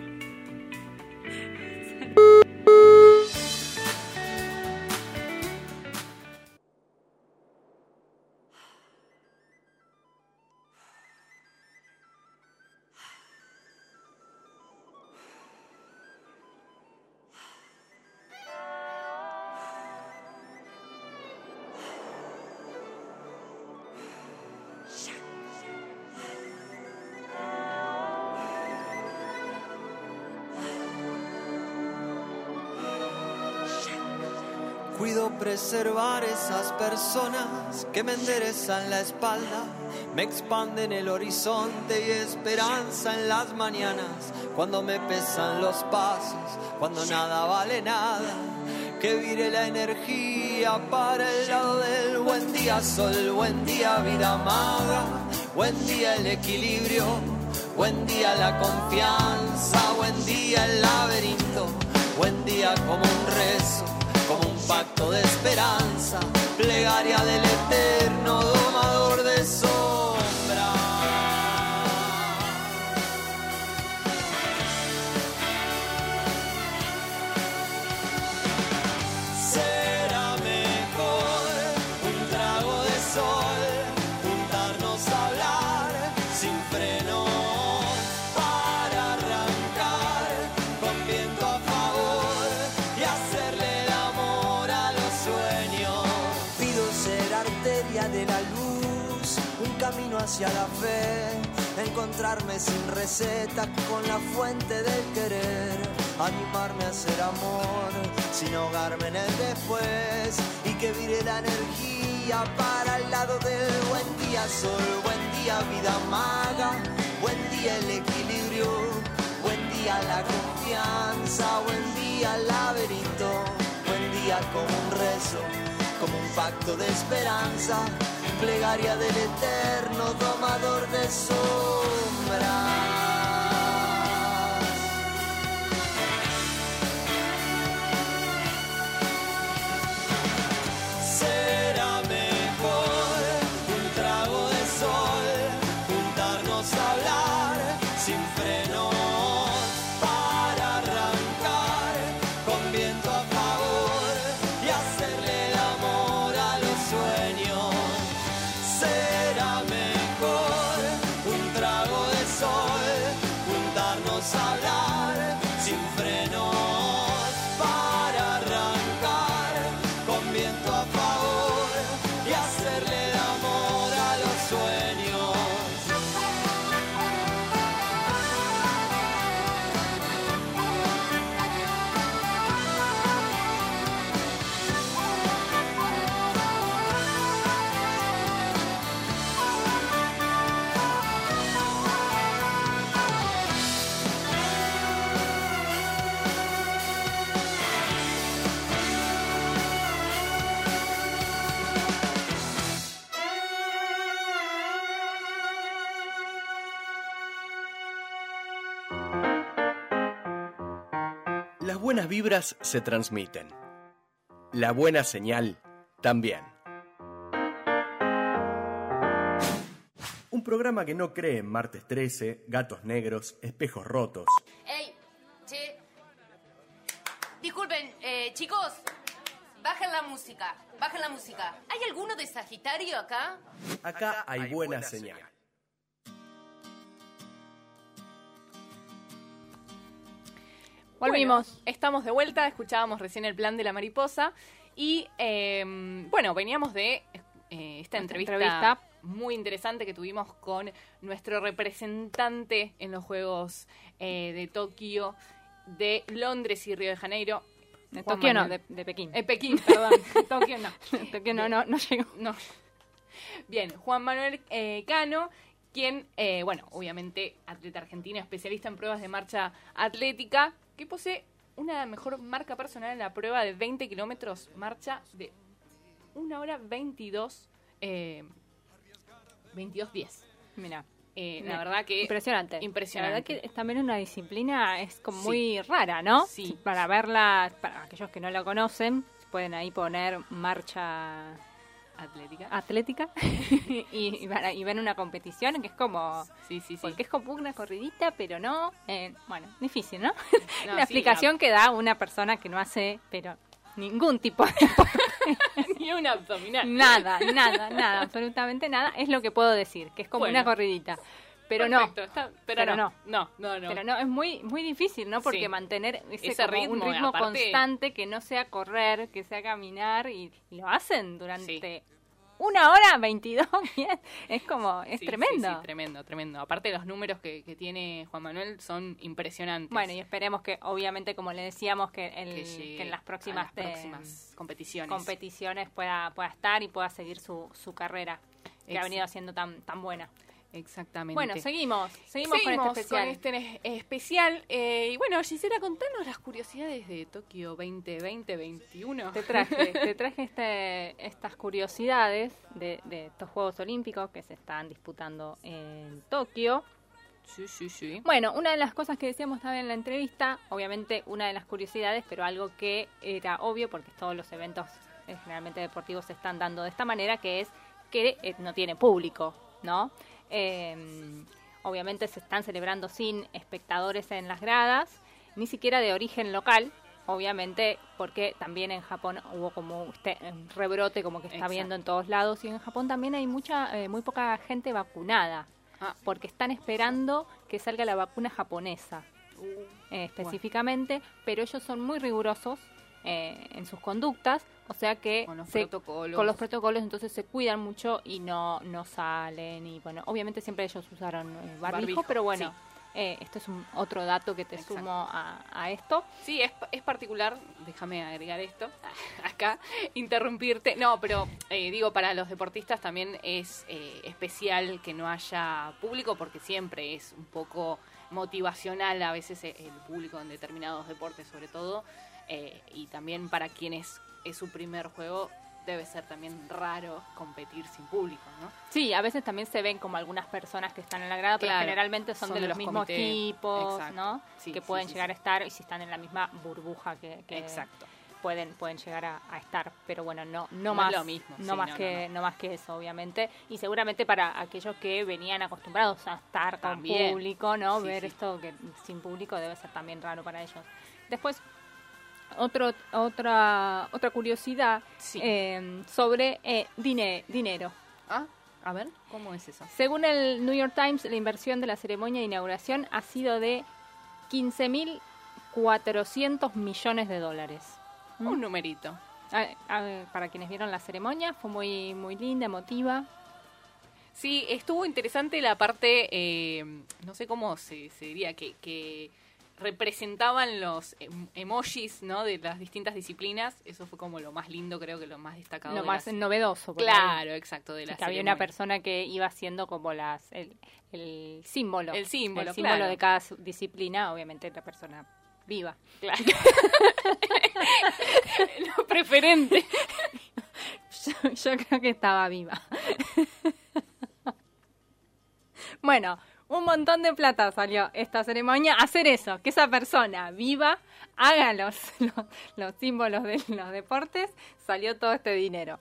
Preservar esas personas que me enderezan la espalda, me expanden el horizonte y esperanza en las mañanas, cuando me pesan los pasos, cuando nada vale nada, que vire la energía para el lado del buen día, sol, buen día, vida amada, buen día el equilibrio, buen día la confianza, buen día el laberinto, buen día como un rezo pacto de esperanza, plegaria del eterno la fe. Encontrarme sin receta con la fuente del querer. Animarme a hacer amor sin ahogarme en el después. Y que vire la energía para el lado del buen día, sol, buen día, vida maga. Buen día el equilibrio, buen día la confianza, buen día el laberinto, buen día como un rezo, como un pacto de esperanza, plegaria del eterno domador de sombras. Vibras se transmiten. La buena señal también. Un programa que no cree en martes 13, gatos negros, espejos rotos. ¡Ey! Che. Disculpen, eh, chicos. Bajen la música. Bajen la música. ¿Hay alguno de Sagitario acá? Acá hay buena señal. Volvimos. Bueno, estamos de vuelta, escuchábamos recién el plan de la mariposa y eh, bueno, veníamos de eh, esta entrevista, entrevista. muy interesante que tuvimos con nuestro representante en los Juegos eh, de Tokio, de Londres y Río de Janeiro. De Tokio no, de, de Pekín. Eh, Pekín, perdón. Tokio no. Tokio no, no, no llegó. No. Bien, Juan Manuel eh, Cano, quien, eh, bueno, obviamente atleta argentino, especialista en pruebas de marcha atlética, que posee una mejor marca personal en la prueba de 20 kilómetros marcha de 1 hora 22, eh, 22.10. Mira. Eh, la verdad que... Impresionante. Impresionante. La verdad que es también una disciplina, es como Sí. muy rara, ¿no? Sí. Para verla, para aquellos que no la conocen, pueden ahí poner marcha Atlética. atlética y, y, van a- y ven una competición que es como... sí, sí, sí. Porque es como una corridita, pero no... eh, bueno, difícil, ¿no? No, una sí, explicación que da una persona que no hace, pero ningún tipo de... Ni un abdominal. nada, nada, nada, absolutamente nada. Es lo que puedo decir, que es como Bueno. una corridita. Pero Perfecto, no, está- pero, Pero no. No, no, no. Pero no, es muy muy difícil, ¿no? Porque Sí. mantener ese, Ese como un ritmo, aparte- constante que no sea correr, que sea caminar y, y lo hacen durante Sí. una hora 22 bien. Es como, es Sí, tremendo. Sí, sí, tremendo, tremendo. Aparte los números que, que tiene Juan Manuel son impresionantes. Bueno, y esperemos que, obviamente, como le decíamos, que, el- que, en las próximas, las próximas competiciones. competiciones pueda, pueda estar y pueda seguir su, su carrera, que ha venido siendo tan, tan buena. Exactamente. Bueno, seguimos, seguimos, con este especial. este especial. Eh, y bueno, Gisela, contanos las curiosidades de Tokio 2020-2021. Te traje, te traje este, estas curiosidades de, de estos Juegos Olímpicos que se están disputando en Tokio. Sí, sí, sí. Bueno, una de las cosas que decíamos también en la entrevista, obviamente una de las curiosidades, pero algo que era obvio porque todos los eventos eh, generalmente deportivos se están dando de esta manera, que es que eh, no tiene público, ¿no? Eh, obviamente se están celebrando sin espectadores en las gradas, ni siquiera de origen local, obviamente porque también en Japón hubo como este un rebrote como que está Exacto. viendo en todos lados y en Japón también hay mucha eh, muy poca gente vacunada Ah, porque están esperando que salga la vacuna japonesa uh, eh, específicamente, pero ellos son muy rigurosos eh, en sus conductas, o sea que con los se- protocolos. con los protocolos entonces se cuidan mucho y no no salen y bueno, obviamente siempre ellos usaron eh, barbijo, Barbijo, pero bueno, eh, esto es un otro dato que te Exacto. sumo a, a esto. Sí, es, es particular, déjame agregar esto, acá, interrumpirte. No, pero eh, digo, para los deportistas también es eh, especial que no haya público porque siempre es un poco motivacional a veces eh, el público en determinados deportes sobre todo. Eh, y también para quienes es su primer juego debe ser también raro competir sin público, ¿no? Sí, a veces también se ven como algunas personas que están en la grada, pero Claro, generalmente son, son de, de los, mismos comités. equipos, Exacto. ¿no? Sí, que pueden sí, llegar sí. a estar y si están en la misma burbuja que, que Exacto. pueden pueden llegar a, a estar, pero bueno, no no, No más lo mismo, no más no, que no, más que eso, obviamente, y seguramente para aquellos que venían acostumbrados a estar con También. público, ¿no? Ver esto que sin público debe ser también raro para ellos. Después otro, otra otra curiosidad Sí. eh, sobre eh, dine- dinero. Ah, a ver, ¿cómo es eso? Según el New York Times, la inversión de la ceremonia de inauguración ha sido de 15.400 millones de dólares. ¿Mm? Un numerito. A- a- para quienes vieron la ceremonia, fue muy, muy linda, emotiva. Sí, estuvo interesante la parte, eh, no sé cómo se, se diría, que, que representaban los em- emojis, ¿no? De las distintas disciplinas. Eso fue como lo más lindo, creo que lo más destacado. Lo de más las- novedoso. Claro, exacto, de la que había una persona que iba haciendo como las el, el símbolo. El símbolo, El símbolo claro. de cada disciplina, obviamente la persona viva. Claro. lo preferente. Yo, yo creo que estaba viva. bueno, un montón de plata salió esta ceremonia. Hacer eso, que esa persona viva, haga los, los, los símbolos de los deportes, salió todo este dinero.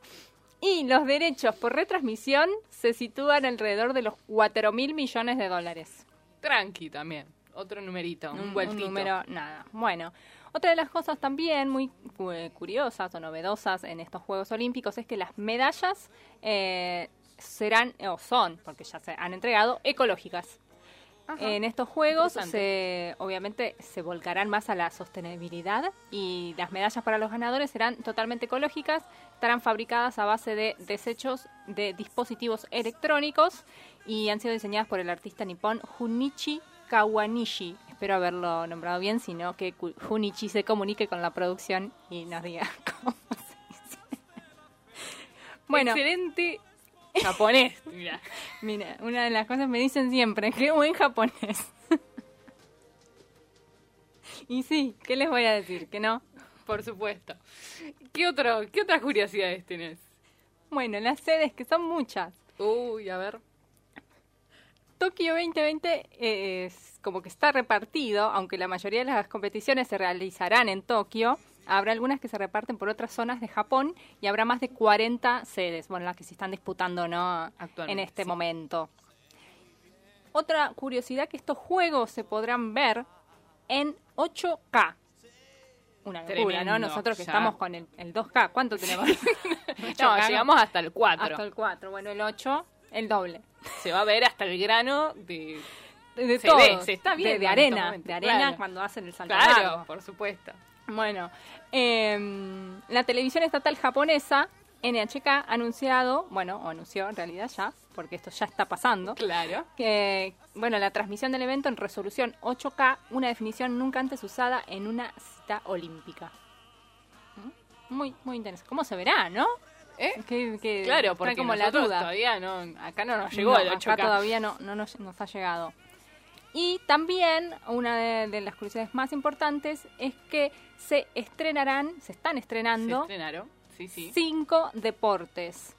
Y los derechos por retransmisión se sitúan alrededor de los 4 mil millones de dólares. Tranqui también. Otro numerito, un, un, vueltito. número, nada. Bueno, otra de las cosas también muy eh, curiosas o novedosas en estos Juegos Olímpicos es que las medallas eh, serán, o son, porque ya se han entregado, ecológicas. Ajá. En estos juegos, se, obviamente, se volcarán más a la sostenibilidad y las medallas para los ganadores serán totalmente ecológicas, estarán fabricadas a base de desechos de dispositivos electrónicos y han sido diseñadas por el artista nipón Junichi Kawanishi. Espero haberlo nombrado bien, sino que Junichi se comunique con la producción y nos diga cómo se dice. Bueno, Excelente japonés. Mira. Mira, una de las cosas me dicen siempre, qué buen japonés. y sí, ¿qué les voy a decir? Que no. Por supuesto. ¿Qué, otro, ¿Qué otras curiosidades tenés? Bueno, las sedes, que son muchas. Uy, a ver. Tokio 2020 es como que está repartido, aunque la mayoría de las competiciones se realizarán en Tokio. Habrá algunas que se reparten por otras zonas de Japón y habrá más de 40 sedes, bueno, las que se están disputando ¿no? en este sí. momento. Otra curiosidad que estos juegos se podrán ver en 8K. Una locura, Tremendo, ¿no? Nosotros que ya. estamos con el, el 2K, ¿cuánto tenemos? No, llegamos hasta el 4. hasta el 4, bueno, el 8, el doble. Se va a ver hasta el grano de... De, Se todo. ve, se está viendo de, en arena, de arena claro. cuando hacen el salto Claro, por supuesto. Bueno, em, la televisión estatal japonesa, NHK, ha anunciado, bueno, o anunció en realidad ya, porque esto ya está pasando, Claro. que, bueno, la transmisión del evento en resolución 8K, una definición nunca antes usada en una cita olímpica. ¿Mm? Muy, muy interesante. ¿Cómo se verá, no? ¿Eh? Que, que Claro, porque como la nosotros duda. todavía no, acá no nos llegó No, el acá 8K. todavía no, no nos, nos ha llegado. Y también una de, de las curiosidades más importantes es que se estrenarán, se están Se estrenando estrenaron, sí, sí. cinco deportes.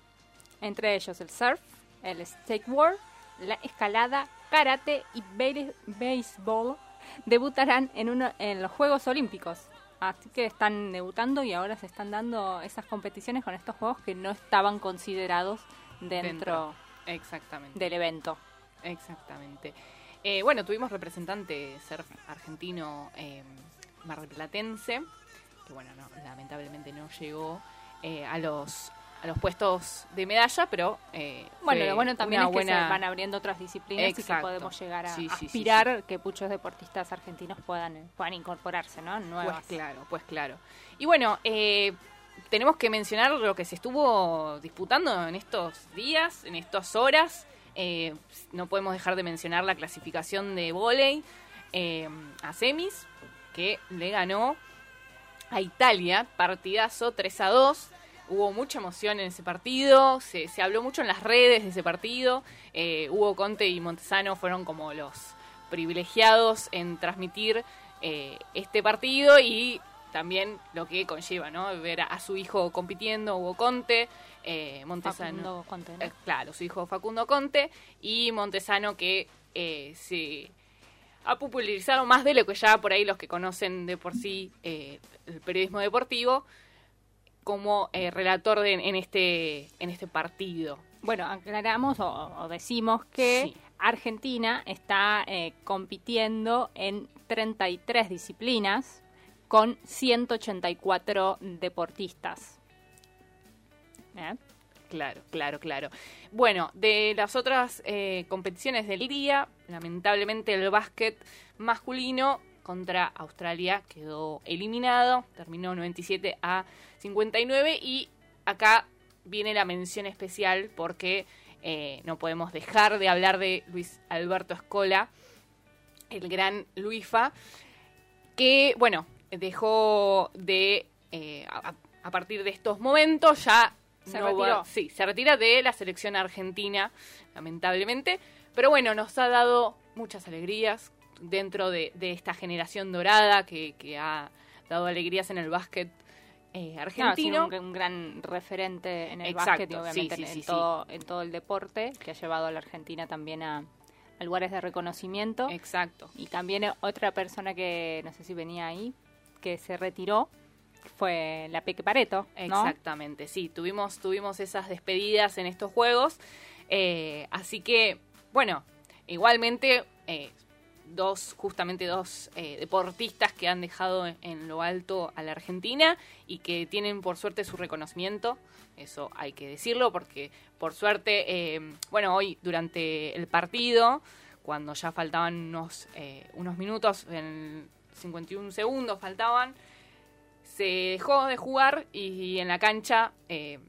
Entre ellos el surf, el skateboard, la escalada, karate y béisbol debutarán en, uno, en los Juegos Olímpicos. Así que están debutando y ahora se están dando esas competiciones con estos juegos que no estaban considerados dentro, Dentro. Exactamente. del evento. Exactamente. Eh, bueno, tuvimos representante surf argentino eh, marplatense, que bueno, no, lamentablemente no llegó eh, a los a los puestos de medalla, pero eh, Bueno, lo bueno también es que buena- se van abriendo otras disciplinas y que podemos llegar a Sí, sí, sí, aspirar que muchos deportistas argentinos puedan, puedan incorporarse, ¿no? Nuevas. Pues claro, pues claro. Y bueno, eh, tenemos que mencionar lo que se estuvo disputando en estos días, en estas horas. Eh, no podemos dejar de mencionar la clasificación de volei eh, a semis, que le ganó a Italia, partidazo 3 a 2. Hubo mucha emoción en ese partido, se, se habló mucho en las redes de ese partido. Eh, Hugo Conte y Montesano fueron como los privilegiados en transmitir este partido y también lo que conlleva, ¿no? Ver a, a su hijo compitiendo, Hugo Conte, eh, Montesano. Facundo Conte, ¿no? Eh, claro, su hijo Facundo Conte y Montesano que eh, se ha popularizado más de lo que ya por ahí los que conocen de por sí eh, el periodismo deportivo como eh, relator de- en este en este partido. Bueno, aclaramos o, o decimos que Sí. Argentina está eh, compitiendo en 33 disciplinas con 184 deportistas. ¿Eh? Claro, claro, claro. Bueno, de las otras eh, competiciones del día, lamentablemente el básquet masculino contra Australia quedó eliminado, terminó 97 a 59 y acá viene la mención especial porque eh, no podemos dejar de hablar de Luis Alberto Escola, el gran Luifa, que, bueno, dejó de, eh, a, a partir de estos momentos ya... Se no va- retiró. sí, se retira de la selección argentina, lamentablemente. Pero bueno, nos ha dado muchas alegrías dentro de, de esta generación dorada que, que ha dado alegrías en el básquet eh, argentino. un, un gran referente en el Exacto, básquet y obviamente sí, en, sí, en sí. todo, en todo el deporte que ha llevado a la Argentina también a, a lugares de reconocimiento. Exacto. Y también otra persona que no sé si venía ahí, que se retiró, fue la Peque Pareto. Exactamente, sí, tuvimos, tuvimos esas despedidas en estos juegos. eh, así que, bueno, igualmente, eh, dos, justamente dos eh, deportistas que han dejado en, lo alto a la Argentina y que tienen por suerte su reconocimiento. Eso hay que decirlo porque por suerte, bueno, hoy durante el partido, cuando ya faltaban unos, unos minutos, en 51 segundos faltaban, se dejó de jugar y, en la cancha eh,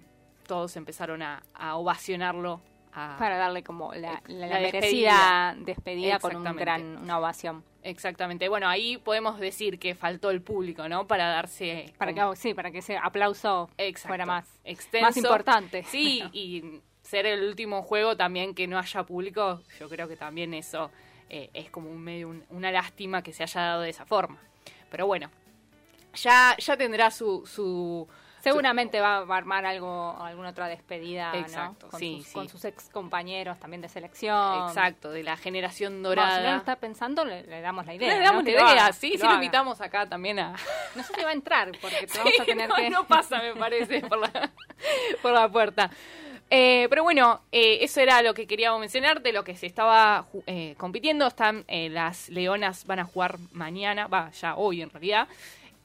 todos empezaron a, a ovacionarlo. a- Para darle como la, la- la La merecida despedida con un gran, una ovación. Exactamente. Bueno, ahí podemos decir que faltó el público, ¿no? Para darse... Para que, sí, para que ese aplauso Exacto. fuera más, extenso. más importante. Sí, y ser el último juego también que no haya público, yo creo que también eso eh, es como un medio un- una lástima que se haya dado de esa forma. Pero bueno, ya, ya tendrá su, su, Seguramente va, va a armar algo, alguna otra despedida, ¿no? Exacto, Con, sí, sus, sí. con sus ex compañeros también de selección. exacto, de la generación Bueno, si no dorada. está pensando, le, le damos la idea. Le ¿no? damos la idea, haga, sí, sí lo invitamos acá también a... No sé si va a entrar, porque te Sí, vamos a tener no, que... no pasa, me parece, por la, por la puerta. Eh, pero bueno, eh, eso era lo que queríamos mencionar de lo que se estaba eh, compitiendo. Están eh, las Leonas van a jugar mañana, va, ya hoy en realidad.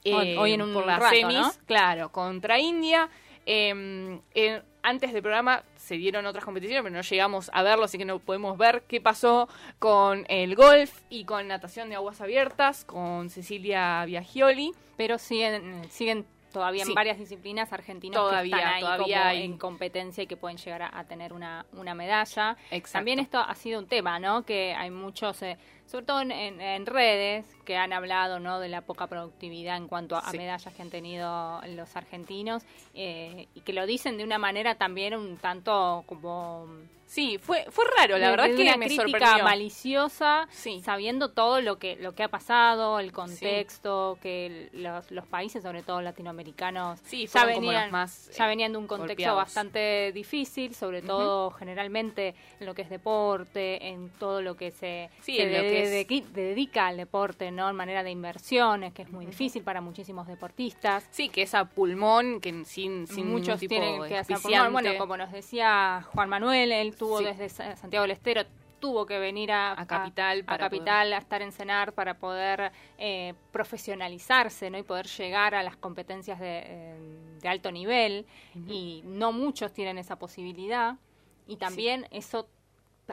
Hoy- hoy en un por las rato, semis, ¿no? claro, contra India. Eh, eh, antes del programa se dieron otras competiciones, pero no llegamos a verlo, así que no podemos ver qué pasó con el golf y con natación de aguas abiertas, con Cecilia Biagioli. Pero siguen, siguen todavía Sí. en varias disciplinas argentinos Todavía, que están ahí todavía como hay. en competencia y que pueden llegar a, a tener una, una medalla. Exacto. También esto ha sido un tema, ¿no? Que hay muchos, eh, sobre todo en, en- en redes, que han hablado, ¿no? De la poca productividad en cuanto a, a medallas que han tenido los argentinos eh, y que lo dicen de una manera también un tanto como Sí, fue, fue raro, la de- verdad de que una me crítica sorprendió. maliciosa, Sí. sabiendo todo lo que lo que ha pasado, el contexto, que los, los países, sobre todo latinoamericanos, Sí, ya venían, más, ya eh, venían de un contexto golpeados. bastante difícil, sobre todo generalmente en lo que es deporte, en todo lo que se, se en lo que es- dediqui- dedica al deporte, ¿no? En manera de inversiones, que es muy difícil para muchísimos deportistas. Sí, que es a pulmón, que sin, sin Muchos tipo tienen de que hacer pulmón. Bueno, como nos decía Juan Manuel, él tuvo Sí. desde Sa- Santiago del Estero, tuvo que venir a, A Capital a, Capital a estar en CENAR para poder eh, profesionalizarse ¿no? y poder llegar a las competencias de, eh, de alto nivel. Y no muchos tienen esa posibilidad. Y también eso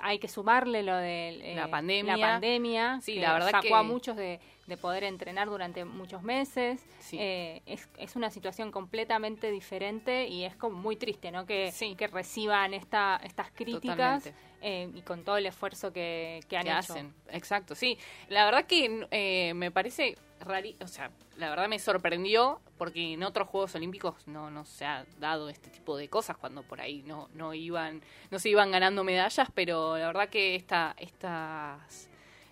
hay que sumarle lo de eh, La pandemia. La pandemia Sí, que la verdad sacó que- a muchos de, de poder entrenar durante muchos meses. Sí. Eh, es, es una situación completamente diferente y es como muy triste, ¿no? Que, Sí. que reciban esta, estas críticas eh, y con todo el esfuerzo que, que han que hecho. hacen. Exacto, sí. La verdad que eh, me parece raro, o sea, la verdad me sorprendió porque en otros Juegos Olímpicos no, no se ha dado este tipo de cosas cuando por ahí no, no iban, no se iban ganando medallas, pero la verdad que esta, estas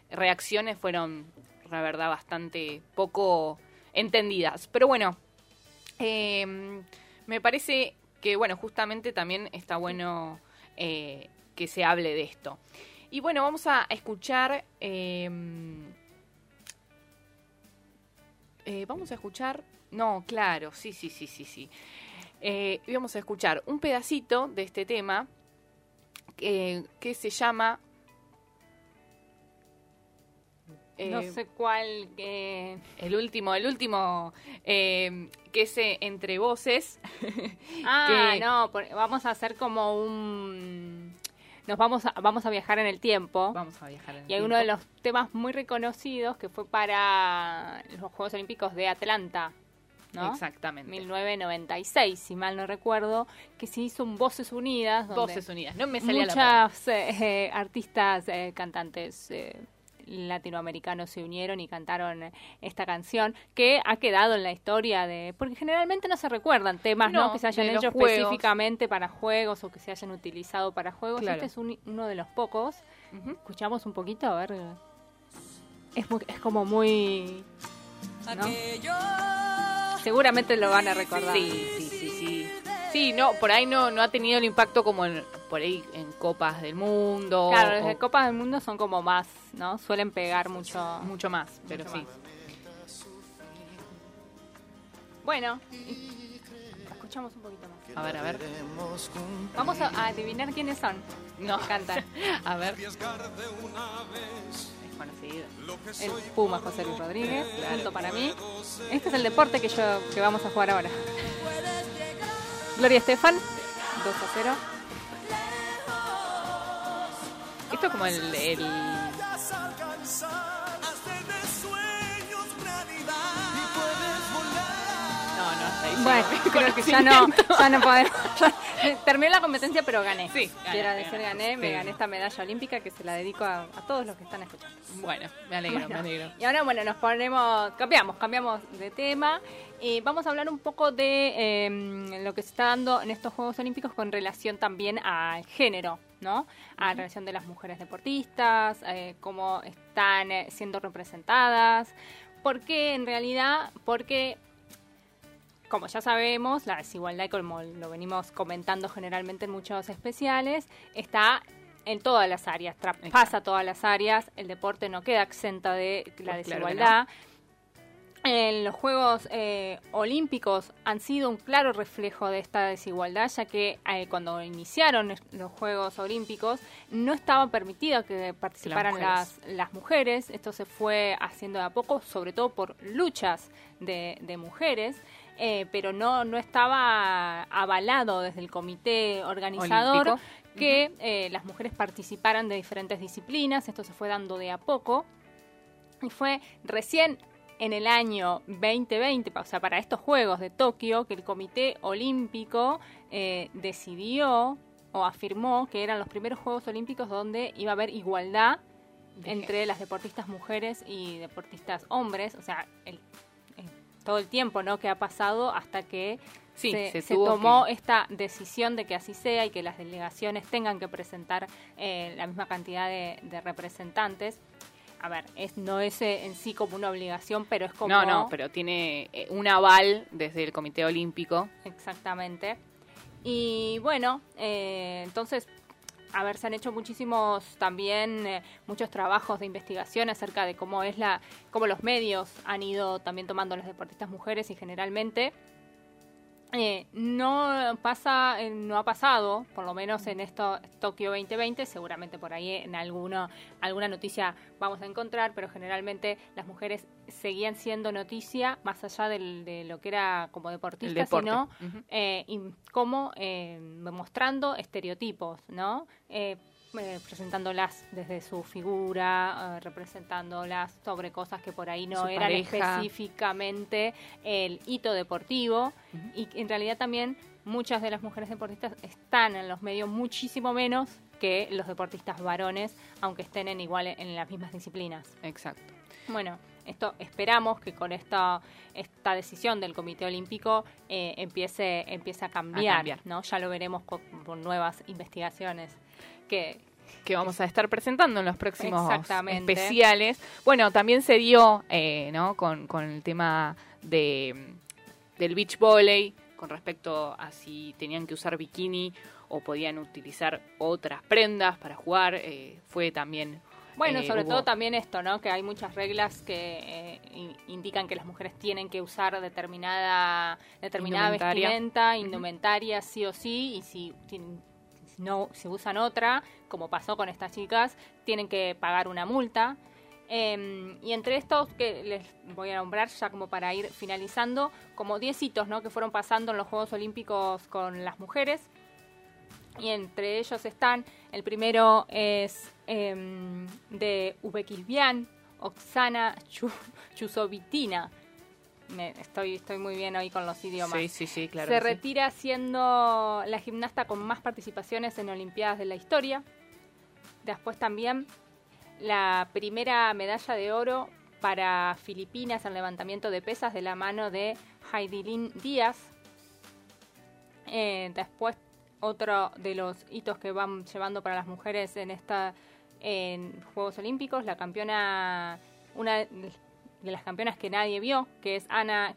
reacciones fueron, la verdad, bastante poco entendidas. Pero bueno, eh, me parece que, bueno, justamente también está bueno eh, que se hable de esto. Y bueno, vamos a escuchar. eh, eh, vamos a escuchar. No, claro, sí, sí, sí, sí, sí. Eh, vamos a escuchar un pedacito de este tema que, que se llama. No eh, sé cuál. El último, el último, que es entre voces. Ah, que- no, por- vamos a hacer como un. Nos vamos a, vamos a viajar en el tiempo. Vamos a viajar. en el Y hay uno de tiempo. los temas muy reconocidos que fue para los Juegos Olímpicos de Atlanta, ¿no? Exactamente. 1996, si mal no recuerdo, que se hizo un Voces Unidas. Donde Voces Unidas. No me salía la muchas eh, eh, artistas, eh, cantantes eh, latinoamericanos se unieron y cantaron esta canción que ha quedado en la historia de porque generalmente no se recuerdan temas no, No, que se hayan hecho específicamente para juegos o que se hayan utilizado para juegos. Claro. este es un- uno de los pocos. Escuchamos un poquito a ver. Es, muy- es como muy ¿no? seguramente lo van a recordar. Sí, sí, sí, sí. Sí, no, por ahí no, no ha tenido el impacto como el- por ahí en Copas del Mundo. Claro, o- desde Copas del Mundo son como más, ¿no? Suelen pegar mucho. mucho más, pero Mucho sí. más. Bueno, escuchamos un poquito más. A ver, a ver. Vamos a, adivinar quiénes son. No, Cantan. A ver. Es conocido. El Puma José Luis Rodríguez, punto para mí. Este es el deporte que yo que vamos a jugar ahora. Gloria Estefan, 2 a 0. Esto es como el, el- ahí Bueno, creo que ya no, ya no podemos. ya- terminé la competencia, pero gané. Sí, Quiero ganaste, decir, gané, me gané esta medalla olímpica que se la dedico a, a todos los que están escuchando. Bueno, me alegro, me alegro. Y ahora, bueno, nos ponemos, cambiamos, cambiamos de tema. Y vamos a hablar un poco de eh, lo que se está dando en estos Juegos Olímpicos con relación también al género, ¿no? A relación de las mujeres deportistas, eh, cómo están eh, siendo representadas. ¿Por qué en realidad? Porque como ya sabemos, la desigualdad, como lo venimos comentando generalmente en muchos especiales, está en todas las áreas, traspasa todas las áreas, el deporte no queda exenta de la Pues claro desigualdad. En los Juegos eh, Olímpicos han sido un claro reflejo de esta desigualdad, ya que eh, cuando iniciaron los Juegos Olímpicos no estaba permitido que participaran mujeres. las, las mujeres. Esto se fue haciendo de a poco, sobre todo por luchas de, de mujeres, eh, pero no, no estaba avalado desde el comité organizador Olímpico. que eh, las mujeres participaran de diferentes disciplinas. Esto se fue dando de a poco. Y fue recién en el año 2020, o sea, para estos Juegos de Tokio, que el Comité Olímpico eh, decidió o afirmó que eran los primeros Juegos Olímpicos donde iba a haber igualdad entre las deportistas mujeres y deportistas hombres, o sea, el- todo el tiempo ¿no? que ha pasado hasta que Sí, se, se se tuvo tomó que- esta decisión de que así sea y que las delegaciones tengan que presentar eh, la misma cantidad de, de representantes. A ver, es, no es eh, en sí como una obligación, pero es como... No, no, pero tiene eh, un aval desde el Comité Olímpico. Exactamente. Y bueno, eh, entonces, a ver, se han hecho muchísimos también, eh, muchos trabajos de investigación acerca de cómo es la, cómo los medios han ido también tomando a las deportistas mujeres y generalmente eh, no pasa, eh, no ha pasado, por lo menos en esto Tokio 2020, seguramente por ahí en alguna alguna noticia vamos a encontrar, pero generalmente las mujeres seguían siendo noticia más allá del- de lo que era como deportista, sino eh, y como eh, mostrando estereotipos, ¿no? Eh, presentándolas desde su figura, eh, representándolas sobre cosas que por ahí no Su eran pareja. específicamente el hito deportivo y en realidad también muchas de las mujeres deportistas están en los medios muchísimo menos que los deportistas varones, aunque estén en igual en las mismas disciplinas. Exacto. Bueno, esto esperamos que con esta esta decisión del Comité Olímpico eh, empiece empiece a cambiar, cambiar. ¿no? Ya lo veremos con, con nuevas investigaciones que que vamos a estar presentando en los próximos especiales. Bueno, también se dio, eh, ¿no? Con, con el tema de del beach volley, con respecto a si tenían que usar bikini o podían utilizar otras prendas para jugar, eh, fue también Bueno, eh, sobre todo también esto, ¿no? Que hay muchas reglas que eh, in- indican que las mujeres tienen que usar determinada determinada Indumentaria. vestimenta, indumentaria, sí o sí, y si tienen- si no si usan otra, como pasó con estas chicas, tienen que pagar una multa. Eh, y entre estos que les voy a nombrar ya como para ir finalizando, como 10 hitos ¿no? que fueron pasando en los Juegos Olímpicos con las mujeres. Y entre ellos están, el primero es em, de Uzbekistán, Oksana Chu- Chusovitina. Me- estoy, estoy muy bien hoy con los idiomas. Sí, sí, sí, claro. Se sí. retira siendo la gimnasta con más participaciones en Olimpiadas de la historia. Después también la primera medalla de oro para Filipinas en levantamiento de pesas de la mano de Haidilin Díaz. Eh, después otro de los hitos que van llevando para las mujeres en esta en Juegos Olímpicos, la campeona, una de las campeonas que nadie vio, que es Ana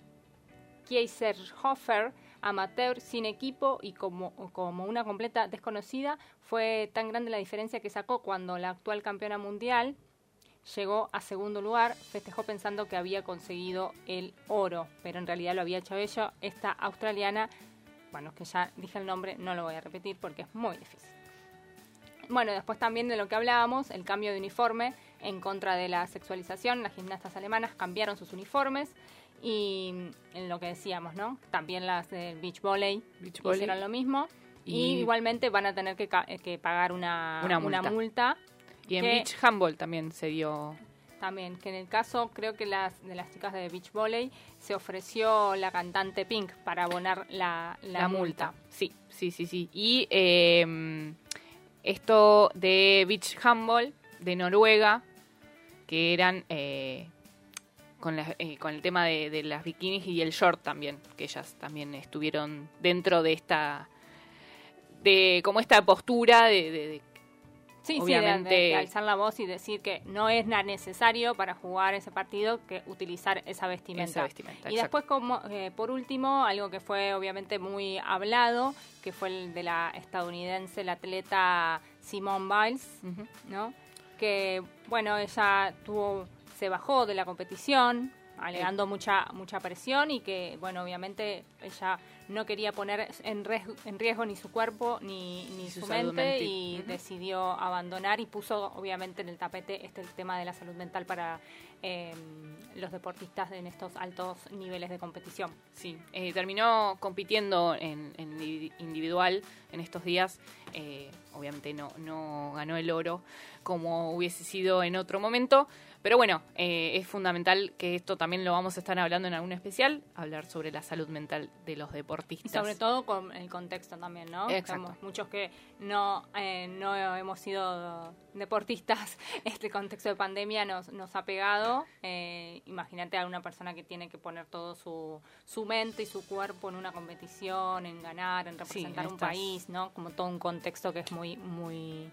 Kieserhofer, amateur, sin equipo y como, como una completa desconocida. Fue tan grande la diferencia que sacó cuando la actual campeona mundial llegó a segundo lugar, festejó pensando que había conseguido el oro, pero en realidad lo había hecho ella. Esta australiana, bueno, que ya dije el nombre, no lo voy a repetir porque es muy difícil. Bueno, después también de lo que hablábamos, el cambio de uniforme en contra de la sexualización. Las gimnastas alemanas cambiaron sus uniformes y en lo que decíamos, ¿no? También las del beach volley, Beach volley. hicieron lo mismo. Y, Y- igualmente van a tener que, ca- que pagar una, Una una multa. multa. Y en Beach Handball también se dio También, que en el caso, creo que las de las chicas de Beach Volley se ofreció la cantante Pink para abonar la, la, la, multa. Sí, sí, sí, sí. Y eh, esto de Beach Handball de Noruega, que eran eh, con, eh, con el tema de, las bikinis y el short también, que ellas también estuvieron dentro de esta de como esta postura de- Sí, sí, de- Obviamente- de, de alzar la voz y decir que no es necesario para jugar ese partido que utilizar esa vestimenta. esa vestimenta. Y exacto. después, como eh, por último, algo que fue obviamente muy hablado, que fue el de la estadounidense, la atleta Simone Biles. ¿no? Que, bueno, ella tuvo, se bajó de la competición, alegando mucha mucha presión y que, bueno, obviamente ella no quería poner en riesgo, en riesgo ni su cuerpo ni, ni su, mente mental. y decidió abandonar y puso, obviamente, en el tapete este el tema de la salud mental para eh, los deportistas en estos altos niveles de competición. Sí, eh, terminó compitiendo en, en indi- individual en estos días. Eh, obviamente no, no ganó el oro como hubiese sido en otro momento. Pero bueno, eh, es fundamental que esto también lo vamos a estar hablando en algún especial, hablar sobre la salud mental de los Y deportistas. sobre todo con el contexto también, ¿no? Exacto. Somos muchos que no, eh, no hemos sido deportistas, este contexto de pandemia nos, nos ha pegado. Eh, imagínate a una persona que tiene que poner todo su, su mente y su cuerpo en una competición, en ganar, en representar un país, ¿no? Como todo un contexto que es muy, muy,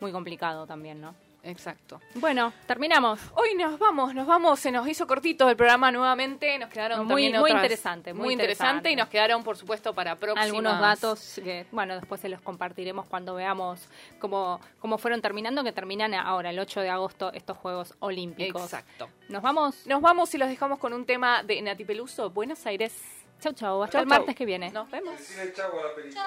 muy complicado también, ¿no? Exacto. Bueno, terminamos. Hoy nos vamos, nos vamos, se nos hizo cortito el programa nuevamente, nos quedaron Muy- también muy otras- interesante, muy muy interesante interesante. y nos quedaron por supuesto para próximas algunos datos que, bueno, después se los compartiremos cuando veamos cómo, cómo fueron terminando, que terminan ahora, el 8 de agosto, estos Juegos Olímpicos. Exacto. Nos vamos. Nos vamos y los dejamos con un tema de Nati Peluso, Buenos Aires. Chau, chau. Hasta Chau, el chau. martes que viene. Nos vemos. Decirle chau a la película.